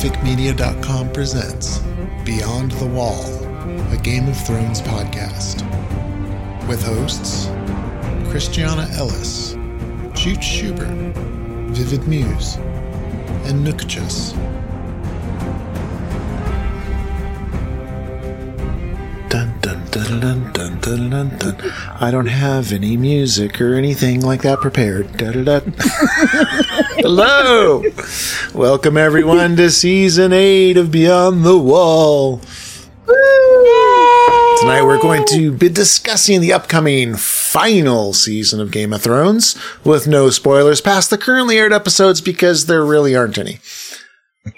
SpecFicMedia.com presents Beyond the Wall, a Game of Thrones podcast. With hosts Christiana Ellis, Chooch Schubert, Vivid Muse, and Nookchus. Dun, dun, dun, dun, dun, dun, dun, dun. I don't have any music or anything like that prepared. Da, da, da. Hello! Welcome everyone to season 8 of Beyond the Wall. Tonight we're going to be discussing the upcoming final season of Game of Thrones with no spoilers past the currently aired episodes because there really aren't any.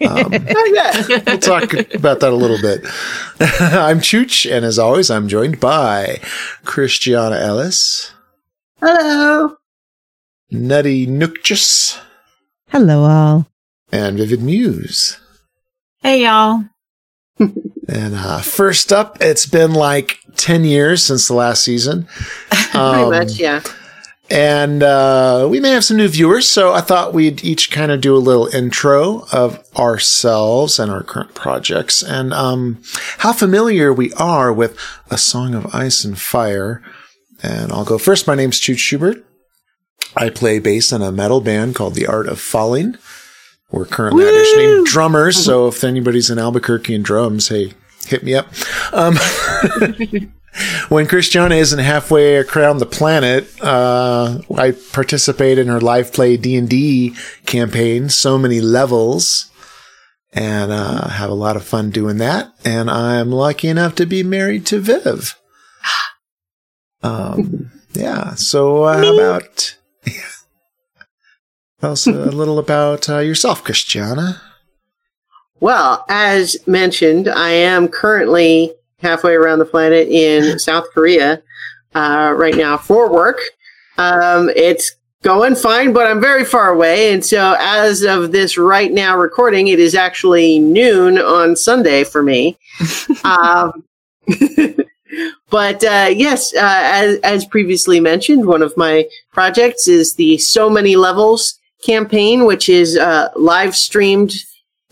Um, we'll talk about that a little bit. I'm Chooch, and as always, I'm joined by Christiana Ellis, Hello. Nutty Nookchus, Hello, all. and Vivid Muse. Hey, y'all. And uh, first up, it's been like 10 years since the last season. Pretty Um, much, yeah. And uh, we may have some new viewers, so I thought we'd each kind of do a little intro of ourselves and our current projects and um, how familiar we are with A Song of Ice and Fire. And I'll go first. My name's Chooch Schubert. I play bass in a metal band called The Art of Falling. We're currently auditioning drummers, so if anybody's in Albuquerque and drums, hey, hit me up. Um, when Christiana isn't halfway around the planet, uh, I participate in her live play D and D campaign, so many levels, and uh, have a lot of fun doing that. And I'm lucky enough to be married to Viv. Um, yeah. So uh, how about tell us a little about uh, yourself, Christiana? Well, as mentioned, I am currently halfway around the planet in South Korea uh, right now for work. Um, it's going fine, but I'm very far away. And so, as of this right now recording, it is actually noon on Sunday for me. um, but uh, yes, uh, as, as previously mentioned, one of my projects is the So Many Levels campaign, which is uh, live streamed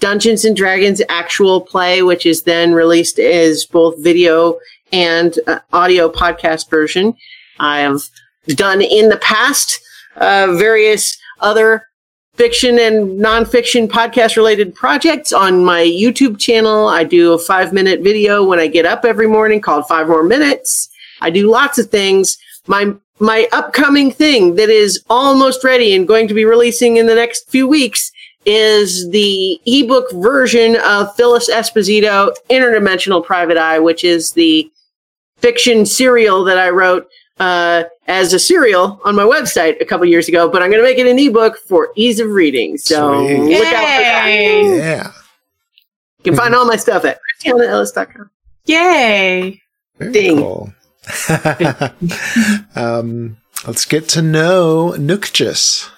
Dungeons and Dragons actual play, which is then released as both video and uh, audio podcast version. I have done in the past uh, various other fiction and nonfiction podcast related projects on my YouTube channel. I do a five minute video when I get up every morning called Five More Minutes. I do lots of things. My my upcoming thing that is almost ready and going to be releasing in the next few weeks is the ebook version of Phyllis Esposito Interdimensional Private Eye, which is the fiction serial that I wrote uh, as a serial on my website a couple years ago. But I'm going to make it an ebook for ease of reading. So Sweet. look out for that. Yeah. You can find all my stuff at ChristianaEllis.com. Yay! Very Ding. cool. um, let's get to know Nookchus.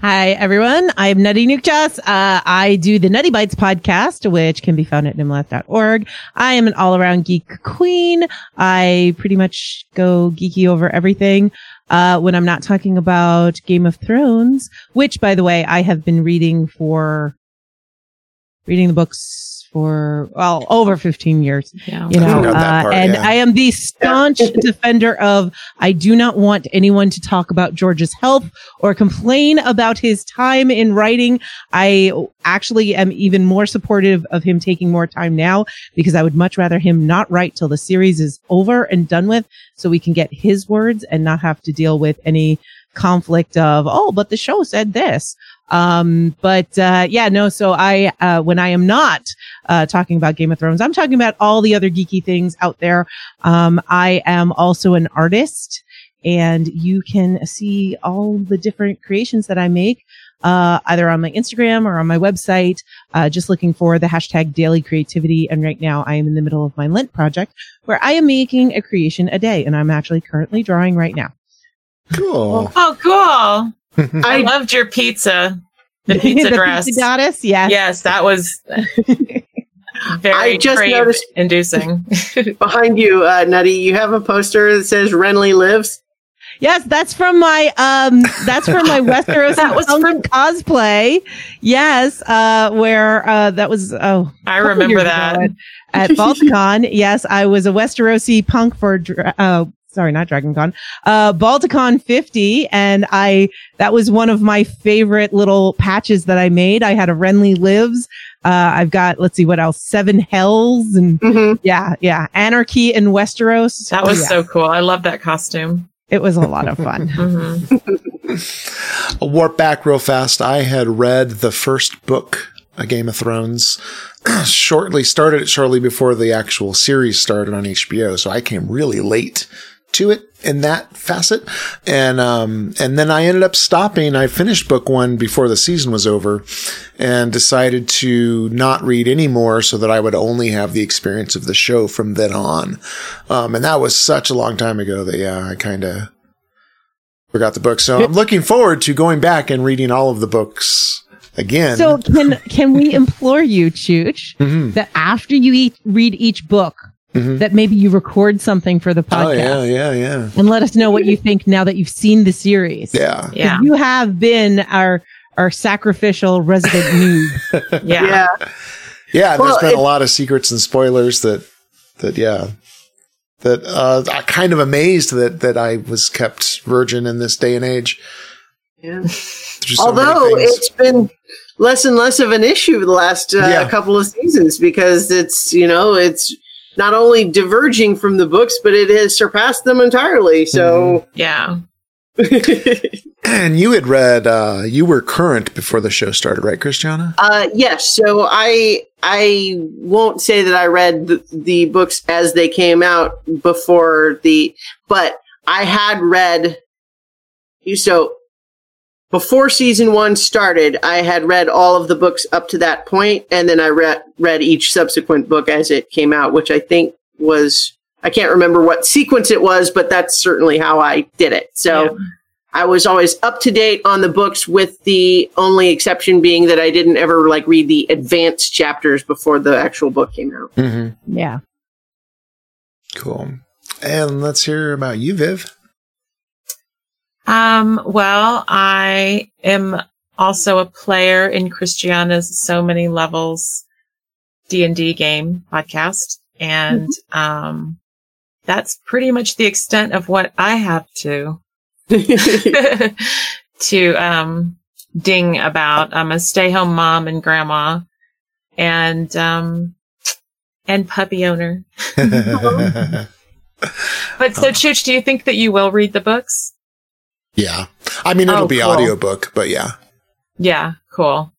Hi, everyone. I'm Nutty Nookchus. Uh, I do the Nutty Bites podcast, which can be found at nimlath.org. I am an all around geek queen. I pretty much go geeky over everything. Uh, when I'm not talking about Game of Thrones, which by the way, I have been reading for, reading the books for, well, over 15 years. Yeah. you I know, uh, part, and yeah. I am the staunch defender of I do not want anyone to talk about George's health or complain about his time in writing. I actually am even more supportive of him taking more time now because I would much rather him not write till the series is over and done with so we can get his words and not have to deal with any conflict of, oh, but the show said this. Um, but, uh, yeah, no, so I, uh, when I am not, uh, talking about Game of Thrones, I'm talking about all the other geeky things out there. Um, I am also an artist and you can see all the different creations that I make, uh, either on my Instagram or on my website, uh, just looking for the hashtag daily creativity. And right now I am in the middle of my Lent project where I am making a creation a day and I'm actually currently drawing right now. Cool. Oh, cool! I I loved your pizza. The pizza the dress. pizza goddess. Yes. Yes, that was very I just crave noticed- inducing. behind you, uh, Nutty, you have a poster that says Renly lives. Yes, that's from my um that's from my Westeros That was from- cosplay. Yes, uh where uh that was oh I remember that. At, at Balticon. yes, I was a Westerosi punk for uh sorry, not Dragon Con. Uh Balticon 50 and I that was one of my favorite little patches that I made. I had a Renly lives. Uh I've got let's see what else. Seven Hells and hmm yeah, yeah. Anarchy in Westeros. That was Yeah, so cool. I love that costume. it was a lot of fun. hmm I'll warp back real fast. I had read the first book, A Game of Thrones, shortly started it shortly before the actual series started on HBO. So I came really late to it in that facet. And, um, and then I ended up stopping. I finished book one before the season was over and decided to not read anymore so that I would only have the experience of the show from then on. Um, and that was such a long time ago that, yeah, I kind of forgot the book. So I'm looking forward to going back and reading all of the books again. So can can we implore you, Chooch, Mhm. that after you eat, read each book, Mhm. that maybe you record something for the podcast oh yeah, yeah, yeah, and let us know what you think now that you've seen the series. yeah. 'Cause Yeah. You have been our our sacrificial resident noob. Yeah. Yeah. Yeah, Well, there's been a lot of secrets and spoilers that that yeah. That uh I'm kind of amazed that that I was kept virgin in this day and age. Yeah. So Although it's been less and less of an issue the last uh, Yeah. couple of seasons because it's you know it's not only diverging from the books but it has surpassed them entirely. So Yeah. and you had read uh you were current before the show started, right, Christiana? uh, yes, so I I won't say that I read the, the books as they came out before the but I had read you so before season one started, I had read all of the books up to that point, and then I read read each subsequent book as it came out, which I think was I can't remember what sequence it was, but that's certainly how I did it. So Yeah. I was always up to date on the books, with the only exception being that I didn't ever like read the advanced chapters before the actual book came out. Mm-hmm. yeah. Cool. And let's hear about you, Viv. Um, well, I am also a player in Christiana's So Many Levels D&D game podcast. And, um, that's pretty much the extent of what I have to, to, um, ding about. I'm a stay home mom and grandma and, um, and puppy owner. But so, Chooch, do you think that you will read the books? Yeah. I mean it'll Oh, be cool. audiobook, but yeah. Yeah, cool.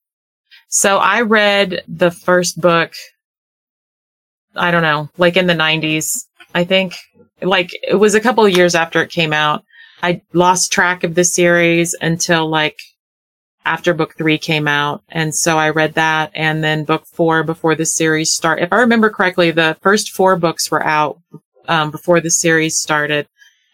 So I read the first book, I don't know, like in the 90s, I think. Like it was a couple of years after it came out. I lost track of the series until like after book three came out. And so I read that and then book four before the series start. If I remember correctly, the first four books were out um, before the series started.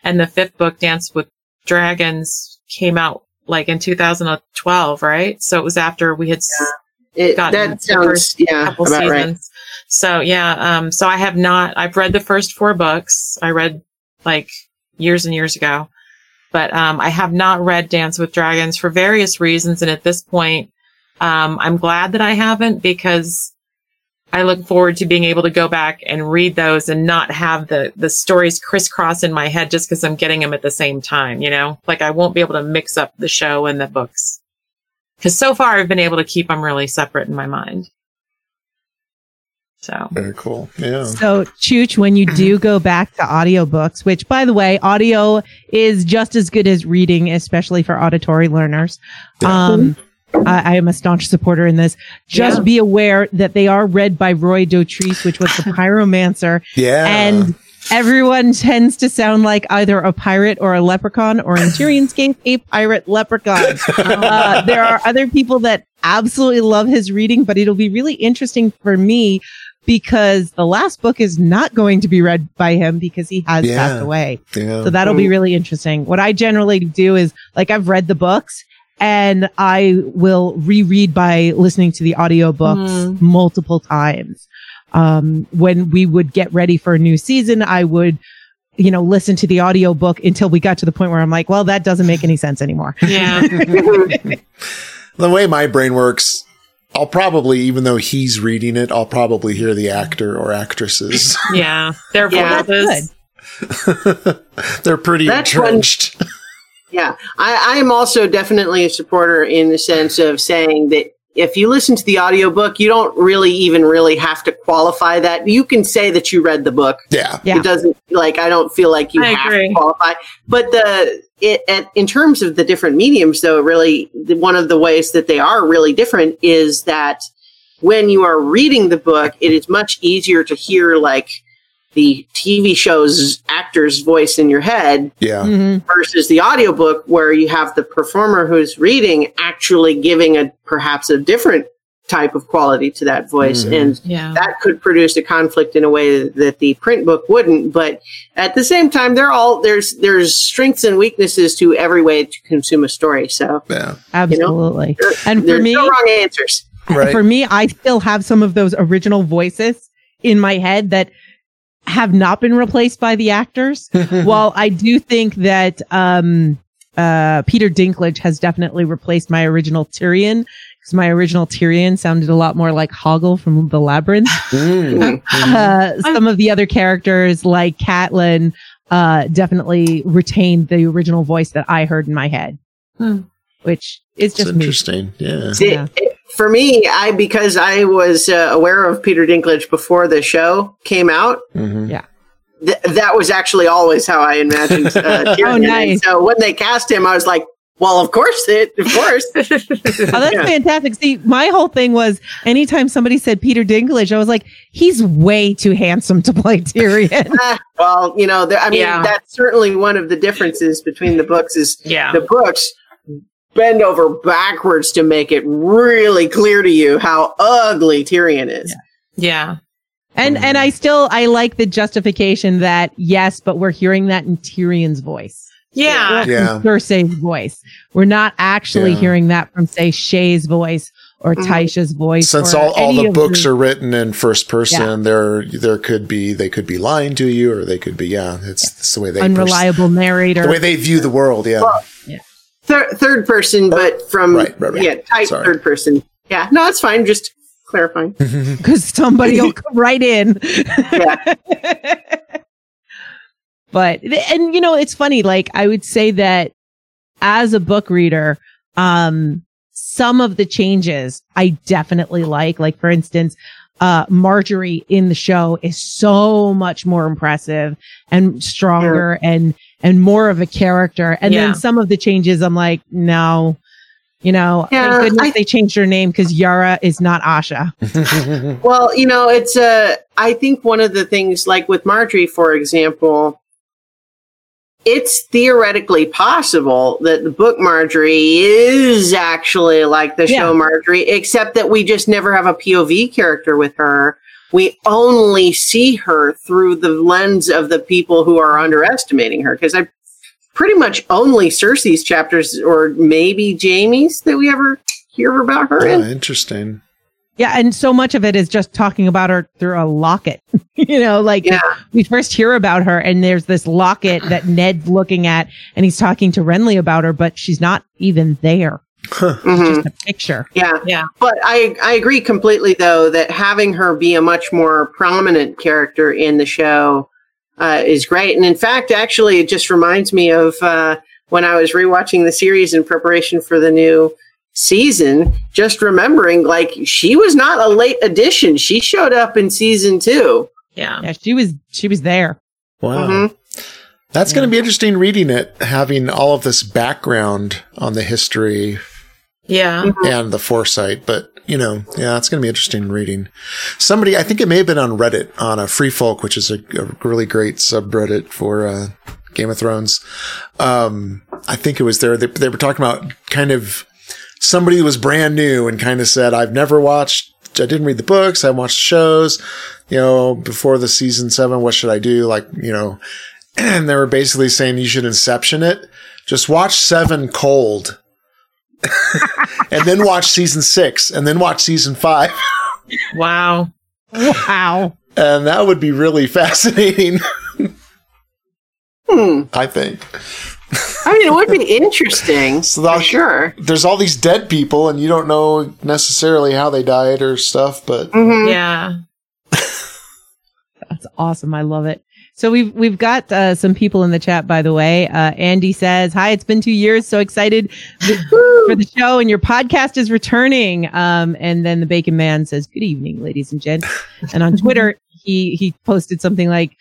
And the fifth book, Dance with Dragons, came out like in 2012, right? So it was after we had s- It, Gotten that the sounds first yeah couple about right. seasons. So yeah, um, so I have not. I've read the first four books. I read like years and years ago, but um, I have not read Dance with Dragons for various reasons. And at this point, um, I'm glad that I haven't because I look forward to being able to go back and read those and not have the the stories crisscross in my head just because I'm getting them at the same time. You know, like I won't be able to mix up the show and the books because so far I've been able to keep them really separate in my mind. So Very cool. Yeah. So, Chooch, when you do go back to audiobooks, which by the way, audio is just as good as reading, especially for auditory learners. Yeah. Um, I, I am a staunch supporter in this. Just Yeah. be aware that they are read by Roy Dotrice, which was the pyromancer, Yeah. and everyone tends to sound like either a pirate or a leprechaun, or in Tyrion's case, a pirate leprechaun. Uh, there are other people that absolutely love his reading, but it'll be really interesting for me because the last book is not going to be read by him because he has Yeah. passed away. yeah. So that'll be really interesting. What I generally do is like I've read the books and I will reread by listening to the audiobooks Mm. multiple times. Um, when we would get ready for a new season, I would you know, listen to the audiobook until we got to the point where I'm like, well, that doesn't make any sense anymore. Yeah. The way my brain works, I'll probably, even though he's reading it, I'll probably hear the actor or actresses. Yeah. Their Yeah. voices. They're pretty That's when- entrenched. Yeah, I, I am also definitely a supporter in the sense of saying that if you listen to the audiobook, you don't really even really have to qualify that. You can say that you read the book. yeah. Yeah. It doesn't like I don't feel like you I have agree. to qualify. But the it, at, in terms of the different mediums, though, really the, one of the ways that they are really different is that when you are reading the book, it is much easier to hear like the TV show's actor's voice in your head Yeah. Mhm. versus the audiobook where you have the performer who's reading actually giving a perhaps a different type of quality to that voice Mhm. and Yeah. that could produce a conflict in a way that the print book wouldn't but at the same time they're all there's there's strengths and weaknesses to every way to consume a story so Yeah. Absolutely. there- And for there's me, no wrong answers Right. for me, I still have some of those original voices in my head that have not been replaced by the actors. While I do think that um, uh, Peter Dinklage has definitely replaced my original Tyrion because my original Tyrion sounded a lot more like Hoggle from The Labyrinth. Mm. Uh, some of the other characters, like Catelyn, uh, definitely retained the original voice that I heard in my head, Hmm. which is just me. interesting. Yeah. See, Yeah. It- for me i because i was uh, aware of peter dinklage before the show came out Mhm. th- that was actually always how I imagined uh, Oh, nice. so when they cast him, I was like, well, of course it, of course. Oh, that's Yeah. fantastic. See, my whole thing was anytime somebody said Peter Dinklage, I was like, he's way too handsome to play Tyrion. Ah, well, you know, there- I mean, Yeah. that's certainly one of the differences between the books is yeah. the books bend over backwards to make it really clear to you how ugly Tyrion is. Yeah. and and I still I like the justification that yes, but we're hearing that in Tyrion's voice. Yeah. Not Yeah. Cersei's voice. We're not actually Yeah. hearing that from say Shae's voice or Mhm. Tysha's voice. Since all, all the of books are written in first person, Yeah. there there could be they could be lying to you, or they could be yeah. It's, it's the way they pers- unreliable narrator. the way they view the world. Yeah. Well, Thir- third person, but from Right, right, right. yeah, type Sorry. third person. Yeah, no, it's fine. Just clarifying. because somebody will come right in. But and you know it's funny. Like I would say that as a book reader, um, some of the changes I definitely like. Like for instance, uh, Margaery in the show is so much more impressive and stronger and and more of a character. And Yeah. then some of the changes, I'm like, no. You know, Yeah, thank goodness I- they changed her name because Yara is not Asha. Well, you know, it's uh I think one of the things like with Margaery, for example, it's theoretically possible that the book Margaery is actually like the Yeah. show Margaery, except that we just never have a POV character with her. We only see her through the lens of the people who are underestimating her. Because I pretty much only Cersei's chapters or maybe Jaime's that we ever hear about her Ah, in. interesting. Yeah, and so much of it is just talking about her through a locket. you know, like Yeah. we first hear about her and there's this locket that Ned's looking at and he's talking to Renly about her, but she's not even there. Mhm. Just a picture. Yeah. Yeah. But I, I agree completely, though, that having her be a much more prominent character in the show uh, is great. And in fact, actually, it just reminds me of uh, when I was rewatching the series in preparation for the new season, just remembering like she was not a late addition. She showed up in season two. Yeah. Yeah, she was she was there. Wow. Mhm. That's going to be interesting reading it, having all of this background on the history Yeah. and the foresight. But, you know, yeah, it's going to be interesting reading. Somebody, I think it may have been on Reddit, on a Free Folk, which is a, a really great subreddit for uh, Game of Thrones. Um, I think it was there. They, they were talking about kind of somebody who was brand new and kind of said, I've never watched, I didn't read the books, I watched shows, you know, before the season seven, what should I do? Like, you know, and they were basically saying you should inception it. Just watch seven cold and then watch season six and then watch season five. Wow. Wow. And that would be really fascinating. Hmm. I think. I mean, it would be interesting. So for sure. There's all these dead people, and you don't know necessarily how they died or stuff, but Mhm. Yeah. That's awesome. I love it. So we've we've got uh, some people in the chat, by the way. Uh, Andy says, "Hi, it's been two years. So excited th- for the show, and your podcast is returning." Um, and then the Bacon Man says, "Good evening, ladies and gents." And on Twitter, he he posted something like,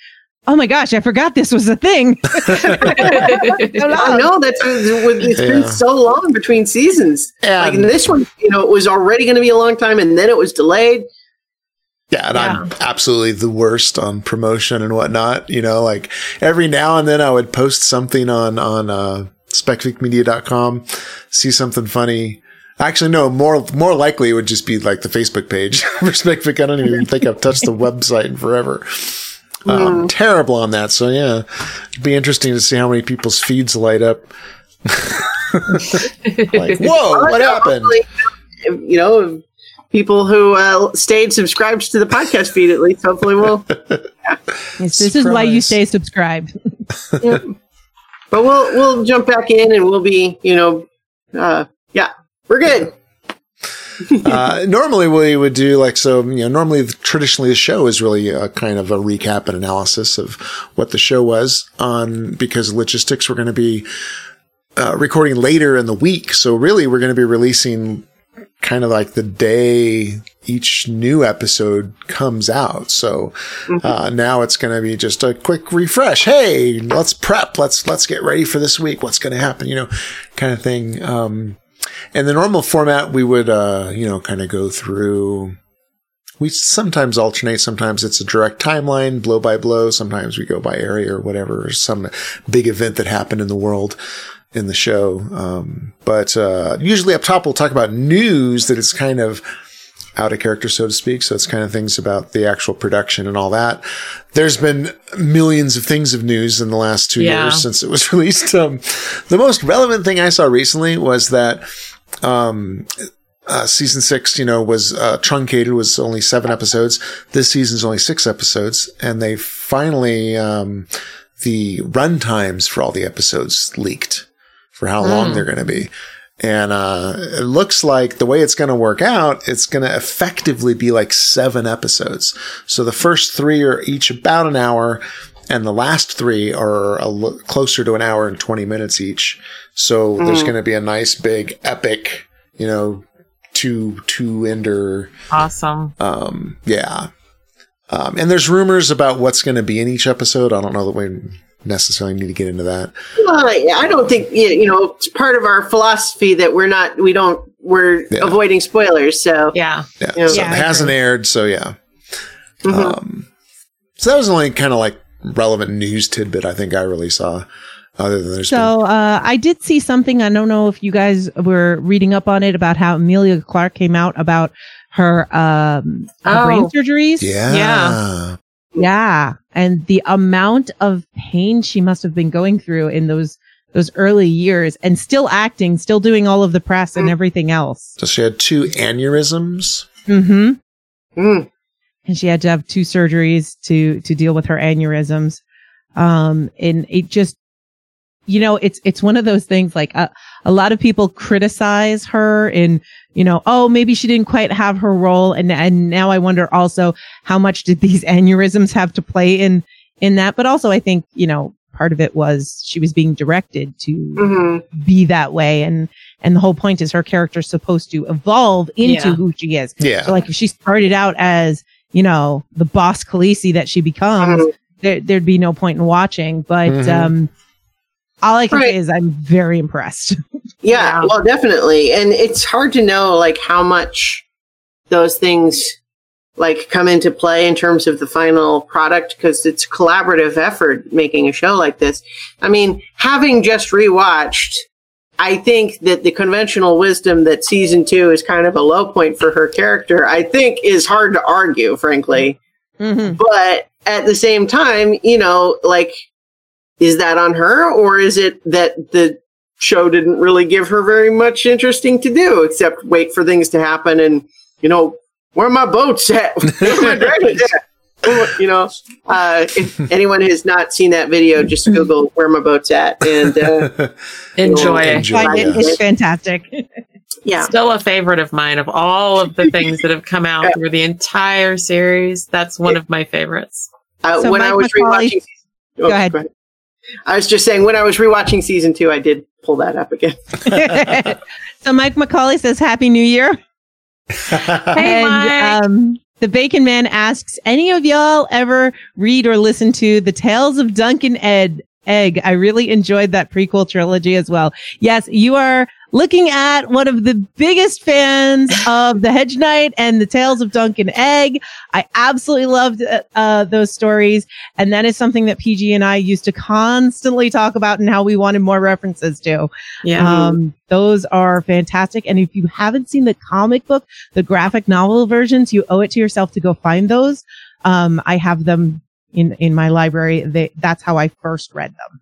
"Oh my gosh, I forgot this was a thing." I know that's it's been Yeah. so long between seasons. like in this one, you know, it was already going to be a long time, and then it was delayed. yeah, and I'm absolutely the worst on promotion and whatnot. You know, like every now and then I would post something on on uh, specficmedia.com, see something funny. Actually, no. More more likely, it would just be like the Facebook page for Specfic. I don't even think I've touched the website in forever. Um, terrible on that. So yeah, it'd be interesting to see how many people's feeds light up. like, whoa, what happened? You know, people who uh, stayed subscribed to the podcast feed at least hopefully will. Yes, this is why you Surprise. stay subscribed. But we'll we'll jump back in, and we'll be, you know, uh, yeah, we're good. uh, normally we would do like so you know normally traditionally the show is really a kind of a recap and analysis of what the show was on because logistics we're going to be uh, recording later in the week so really we're going to be releasing kind of like the day each new episode comes out so uh, now it's going to be just a quick refresh hey let's prep let's let's get ready for this week what's going to happen you know kind of thing um in the normal format, we would, uh, you know, kind of go through. We sometimes alternate. Sometimes it's a direct timeline, blow by blow. Sometimes we go by area or whatever, or some big event that happened in the world in the show. Um, but uh, usually up top, we'll talk about news that is kind of out of character, so to speak. So it's kind of things about the actual production and all that. There's been millions of things of news in the last two Yeah. years since it was released. Um, the most relevant thing I saw recently was that um, uh, season six, you know, was uh, truncated, was only seven episodes. This season's only six episodes, and they finally um, the run times for all the episodes leaked for how long they're going to be. And uh, it looks like the way it's going to work out, it's going to effectively be like seven episodes. So the first three are each about an hour, and the last three are a l- closer to an hour and 20 minutes each. So there's going to be a nice big epic, you know, two, two ender Awesome. um, yeah. Um, and there's rumors about what's going to be in each episode. I don't know that we necessarily need to get into that. Well, I I don't think you you know it's part of our philosophy that we're not we don't we're Yeah. avoiding spoilers. So Yeah. Yeah. Yeah. so Yeah, it hasn't aired. So yeah. Mhm. Um, so that was the only kind of like relevant news tidbit I think I really saw. Other than there's So uh, I did see something. I don't know if you guys were reading up on it about how Emilia Clarke came out about her, um, her Oh. brain surgeries. yeah. Yeah. Yeah. And the amount of pain she must have been going through in those those early years and still acting, still doing all of the press and everything else. So she had two aneurysms. Mm-hmm. Mm. And she had to have two surgeries to to deal with her aneurysms. Um, and it just you know, it's it's one of those things like uh, a lot of people criticize her in, you know, oh, maybe she didn't quite have her role and and now I wonder also how much did these aneurysms have to play in in that, but also I think, you know, part of it was she was being directed to hmm be that way and and the whole point is her character's supposed to evolve into Yeah. who she is. Yeah. So like if she started out as, you know, the boss Khaleesi that she becomes, Mhm. there, there'd be no point in watching. But Mhm. um, all I can Right. say is I'm very impressed. Yeah, Yeah. well, definitely, and it's hard to know like how much those things like come into play in terms of the final product because it's a collaborative effort making a show like this. I mean, having just rewatched, I think that the conventional wisdom that season two is kind of a low point for her character, I think is hard to argue, frankly. Mhm. But at the same time, you know, like, is that on her or is it that the show didn't really give her very much interesting to do except wait for things to happen and, you know, where are my boats at? Where are my dragons at? you know, uh, if anyone has not seen that video, just Google where my boat's at, and uh, Enjoy. Enjoy. Find it. It's fantastic. yeah, Still a favorite of mine of all of the things that have come out Yeah. through the entire series. That's one of my favorites. uh, So when I was Macaulay- rewatching, oh, Go ahead. I was just saying when I was rewatching season two, I did pull that up again. so Mike Macaulay says Happy New Year. Hey, Mike. um, the Bacon Man asks, any of y'all ever read or listen to the Tales of Dunk and Egg? I really enjoyed that prequel trilogy as well. Yes, you are looking at one of the biggest fans of the Hedge Knight and the Tales of Dunk and Egg. I absolutely loved uh, uh, those stories, and that is something that PG and I used to constantly talk about and how we wanted more references to. Yeah. Um, those are fantastic. And if you haven't seen the comic book, the graphic novel versions, you owe it to yourself to go find those. Um, I have them in, in my library. They, that's how I first read them.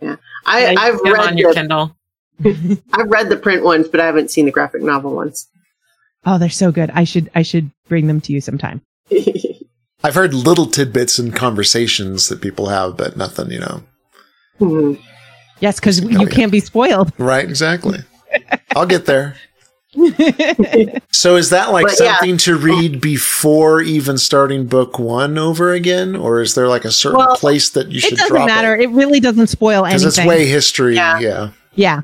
yeah. I, Yeah, I've get 'em read on your the, Kindle. I've read the print ones, but I haven't seen the graphic novel ones. Oh, they're so good. I should, I should bring them to you sometime. I've heard little tidbits in conversations that people have, but nothing, you know. Mhm. Yes, because Oh, you yeah. can't be spoiled. Right, exactly. I'll get there. So is that like But, yeah. something to read before even starting book one over again? Or is there like a certain Well, place that you should? it should doesn't matter. it? It really doesn't spoil anything. Because it's way history. Yeah. Yeah. yeah.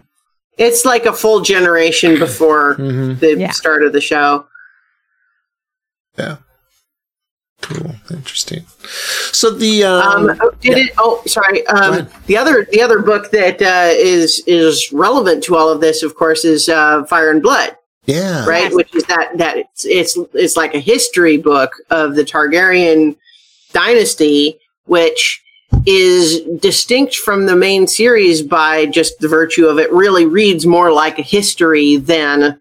It's like a full generation before hmm the Yeah. start of the show. Yeah. Cool. Interesting. So the um, Um, oh, did yeah. it? Oh, sorry. Um, the other the other book that uh, is is relevant to all of this, of course, is uh, Fire and Blood, yeah. right? Yes. Which is that that it's, it's it's like a history book of the Targaryen dynasty, which is distinct from the main series by just the virtue of it really reads more like a history than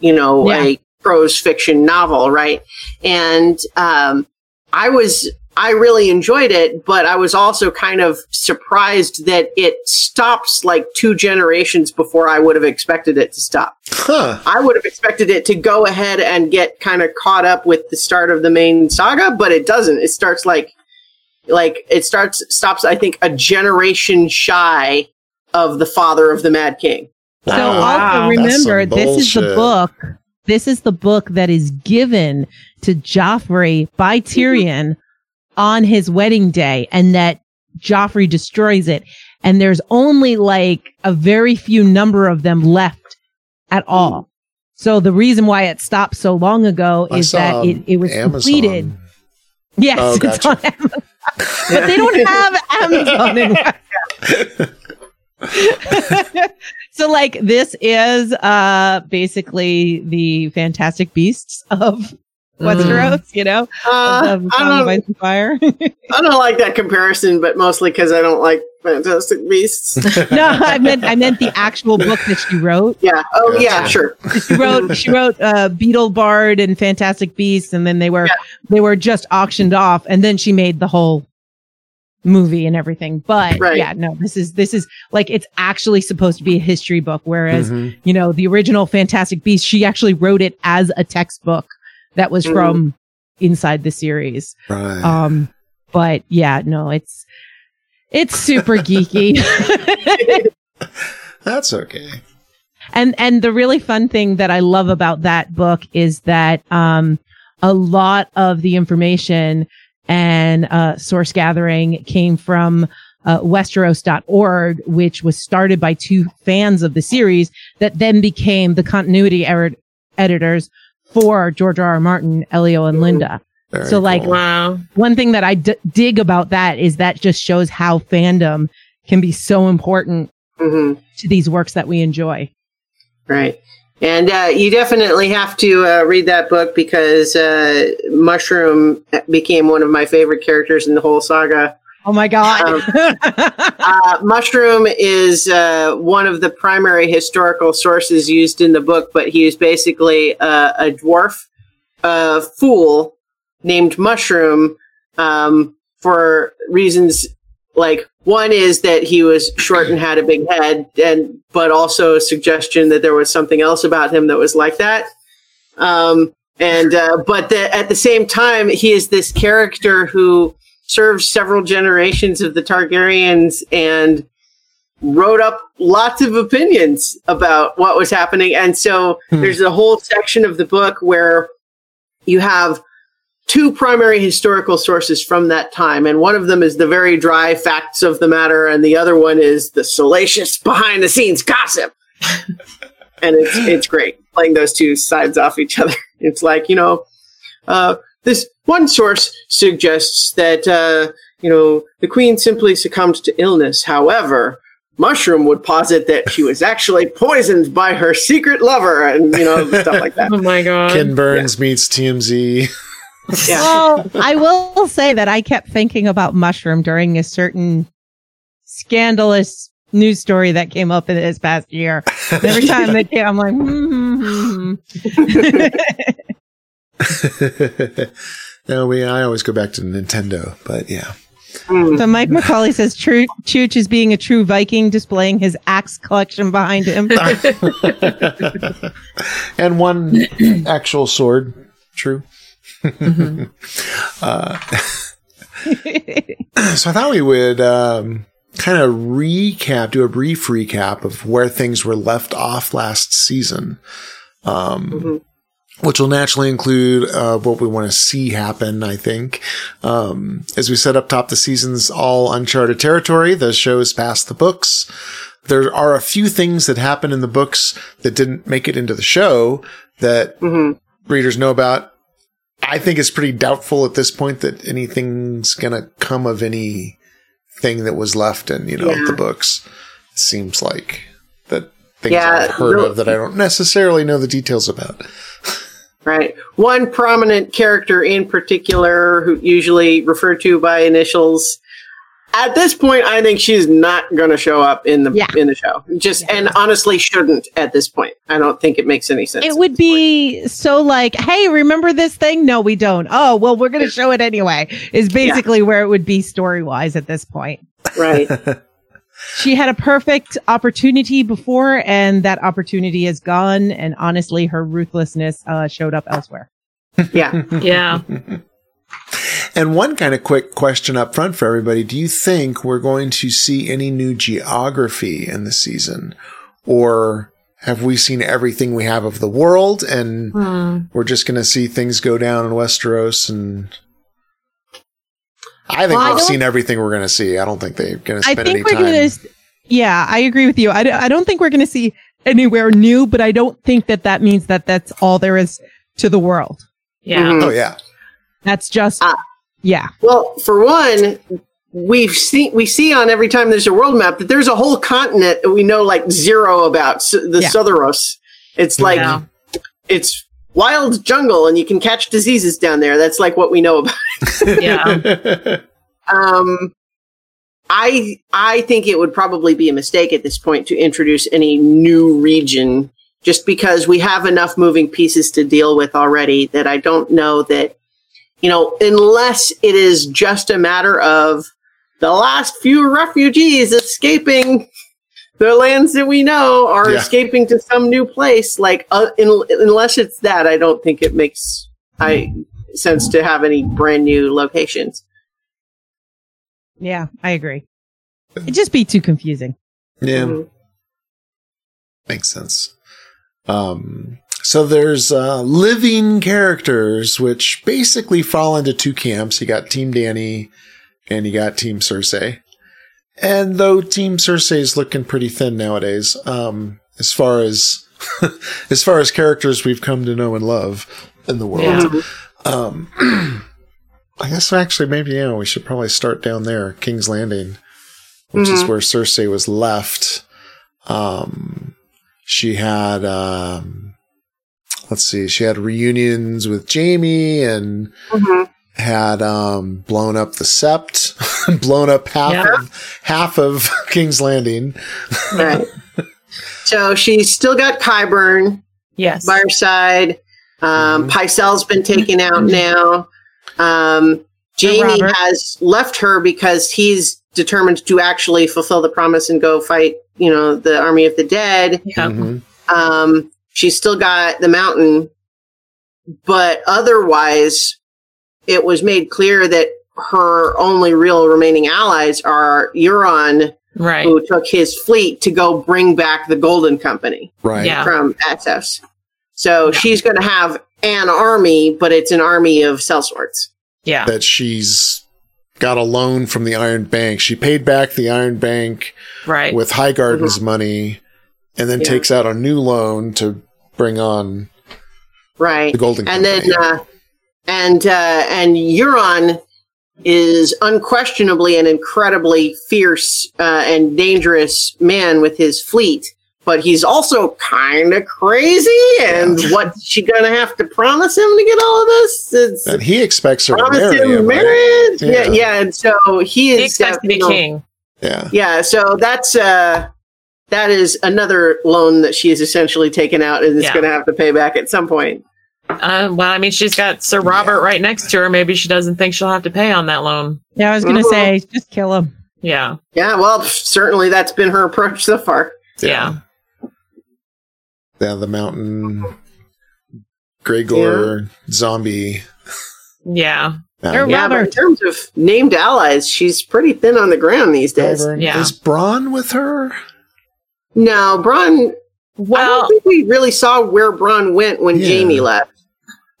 you know Yeah. a prose fiction novel, right? And um, I was I really enjoyed it, but I was also kind of surprised that it stops like two generations before I would have expected it to stop. Huh. I would have expected it to go ahead and get kind of caught up with the start of the main saga, but it doesn't. It starts like like it starts stops I think a generation shy of the father of the Mad King. So Wow. also remember, this is the book. This is the book that is given to Joffrey by mm-hmm. Tyrion on his wedding day, and that Joffrey destroys it. And there's only like a very few number of them left at all. Mm. So the reason why it stopped so long ago I is that it, it was Amazon. completed. Yes, Oh, it's on Amazon. But they don't have Amazon in so like this is uh basically the fantastic beasts of Westeros, you know, Uh, of I Song of don't Fire. I don't like that comparison, but mostly because I don't like Fantastic Beasts. no, I meant I meant the actual book that she wrote. yeah. Oh Gotcha. yeah, sure. She wrote she wrote uh Beedle Bard and Fantastic Beasts, and then they were Yeah. they were just auctioned off, and then she made the whole movie and everything. But Right. yeah, no, this is this is like it's actually supposed to be a history book, whereas Mhm. you know, the original Fantastic Beasts, she actually wrote it as a textbook that was Mhm. from inside the series. Right. Um, but yeah, no, it's it's super geeky. That's okay. and and the really fun thing that I love about that book is that um a lot of the information and uh, source gathering came from uh, Westeros.org, which was started by two fans of the series that then became the continuity er- editors for George R. R. Martin, Elio, and Linda. Very So, like, cool. Wow. One thing that I d- dig about that is that just shows how fandom can be so important hmm to these works that we enjoy. Right. And uh, you definitely have to uh, read that book because uh, Mushroom became one of my favorite characters in the whole saga. Oh my god! Uh, Mushroom is uh, one of the primary historical sources used in the book, but he is basically uh, a dwarf fool named Mushroom um, for reasons like one is that he was short and had a big head, and but also a suggestion that there was something else about him that was like that. Um, and uh, but the, at the same time, he is this character who served several generations of the Targaryens and wrote up lots of opinions about what was happening. And so Hmm. there's a whole section of the book where you have two primary historical sources from that time. And one of them is the very dry facts of the matter, and the other one is the salacious behind the scenes gossip. and it's it's great playing those two sides off each other. It's like, you know, uh, this one source suggests that uh, you know the queen simply succumbed to illness. However, Mushroom would posit that she was actually poisoned by her secret lover, and you know stuff like that. Oh my god. Ken Burns meets TMZ. Yeah. Well, I will say that I kept thinking about mushroom during a certain scandalous news story that came up in this past year. Every time they came, I'm like, hmm, hmm, hmm. no, we. I always go back to Nintendo, but yeah. So Mike McCauley says True Chooch is being a true Viking, displaying his axe collection behind him. and one actual sword. True. Mhm. Uh, so I thought we would um, kind of recap, do a brief recap of where things were left off last season, um, Mhm. Which will naturally include uh, what we want to see happen. I think, um, as we said up top, the season's all uncharted territory. The show is past the books. There are a few things that happen in the books that didn't make it into the show that Mhm. readers know about. I think it's pretty doubtful at this point that anything's gonna come of anything that was left in, you know, Yeah. the books. It seems like that things Yeah, I've heard the- of that I don't necessarily know the details about. Right. One prominent character in particular, who usually referred to by initials. At this point, I think she's not going to show up in the Yeah. in the show. Just and honestly, shouldn't at this point. I don't think it makes any sense. It would this point. be so like, hey, remember this thing? No, we don't. Oh, well, we're going to show it anyway, is basically where it would be story wise at this point. right. She had a perfect opportunity before, and that opportunity is gone. And honestly, her ruthlessness uh, showed up elsewhere. Yeah. yeah. And one kind of quick question up front for everybody. Do you think we're going to see any new geography in the season? Or have we seen everything we have of the world and Hmm. we're just going to see things go down in Westeros and I think Well, I we've don't- seen everything we're going to see. I don't think they're going to I spend any think we're time. going to, yeah, I agree with you. I, d- I don't think we're going to see anywhere new, but I don't think that that means that that's all there is to the world. Yeah. Mhm. oh yeah. That's just, Ah. yeah. Well, for one, we've seen we see on every time there's a world map that there's a whole continent that we know like zero about s- the Yeah. Sothoryos. It's like Yeah. it's wild jungle, and you can catch diseases down there. That's like what we know about. Yeah. Um, I I think it would probably be a mistake at this point to introduce any new region, just because we have enough moving pieces to deal with already. That I don't know that you know, unless it is just a matter of the last few refugees escaping the lands that we know are Yeah. escaping to some new place. Like, uh, in, unless it's that, I don't think it makes I sense to have any brand new locations. Yeah, I agree. It'd just be too confusing. yeah. Mhm. Makes sense. Um, so there's uh, living characters, which basically fall into two camps. You got Team Dany and you got Team Cersei. And though Team Cersei is looking pretty thin nowadays, um, as far as as far as characters we've come to know and love in the world, Yeah. um, I guess actually maybe yeah, we should probably start down there, King's Landing, which is Mhm. where Cersei was left. Um, she had um, let's see, she had reunions with Jaime and Mhm. Had um, blown up the Sept, blown up half Yeah. of half of King's Landing. Right. so she's still got Qyburn Yes. by her side. Um, Mhm. Pycelle's been taken out now. Um, Jaime has left her because he's determined to actually fulfill the promise and go fight, you know, the army of the dead. Yeah. Mhm. Um, she's still got the mountain but otherwise, it was made clear that her only real remaining allies are Euron, Right. who took his fleet to go bring back the Golden Company Right. Yeah. from Essos. So she's going to have an army, but it's an army of sellswords. Yeah. That she's got a loan from the Iron Bank. She paid back the Iron Bank Right. with Highgarden's money and then Yeah. takes out a new loan to bring on Right. the Golden and Company. then uh, and uh, and Euron is unquestionably an incredibly fierce uh, and dangerous man with his fleet, but he's also kind of crazy. And what's she gonna have to promise him to get all of this? It's and he expects her to marry him him. right? marriage. Yeah. Yeah. yeah, And so he is he expects to be know, king. Yeah. Yeah, so that's uh that is another loan that she has essentially taken out and is Yeah. going to have to pay back at some point. Uh, well, I mean, she's got Sir Robert right next to her. Maybe she doesn't think she'll have to pay on that loan. Yeah, I was gonna Mhm. say, just kill him. Yeah. Yeah, well, certainly that's been her approach so far. Yeah. Yeah, the mountain Gregor zombie. Yeah. Um, Yeah, but in terms of named allies, she's pretty thin on the ground these days. Qyburn. Yeah. Is Bronn with her? No, Bronn. I Well, don't think we really saw where Bronn went when Yeah. Jaime left.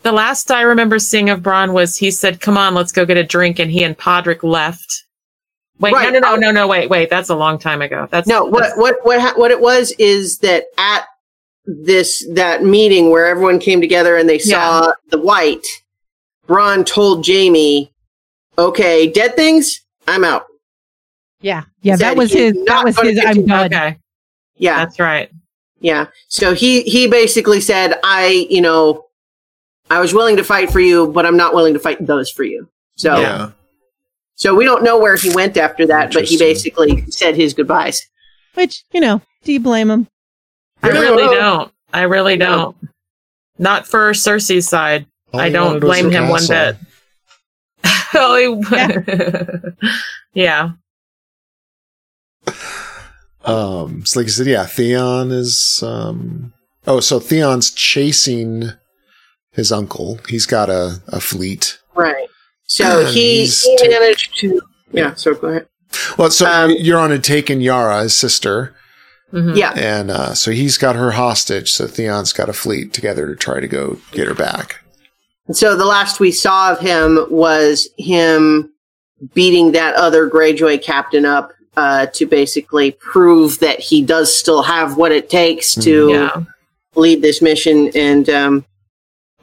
The last I remember seeing of Bronn was he said, "Come on, let's go get a drink," and he and Podrick left. Wait, Right. no, no, no, no, no, wait, wait. That's a long time ago. That's No, what that's- what what what it was is that at this that meeting where everyone came together and they saw the wight, Bronn told Jaime, "Okay, dead things, I'm out." Yeah, yeah, that was his. That was his. I'm done. Okay, Yeah, that's right. Yeah. So he he basically said, I, you know, I was willing to fight for you, but I'm not willing to fight those for you. So Yeah. so we don't know where he went after that, but he basically said his goodbyes. Which you know, do you blame him? I Yeah. really don't. I really No. don't. Not for Cersei's side. All I don't blame him one castle. bit. Oh, he- yeah. Um, so like I said, yeah, Theon is. Um, oh, so Theon's chasing his uncle. He's got a, a fleet. Right. So And he, he's he ta- managed to yeah, so go ahead. Well, so Um, Euron had taken Yara, his sister, Mhm. Yeah. and uh, so he's got her hostage. So Theon's got a fleet together to try to go get her back. And so the last we saw of him was him beating that other Greyjoy captain up uh, to basically prove that he does still have what it takes to Yeah. lead this mission and um,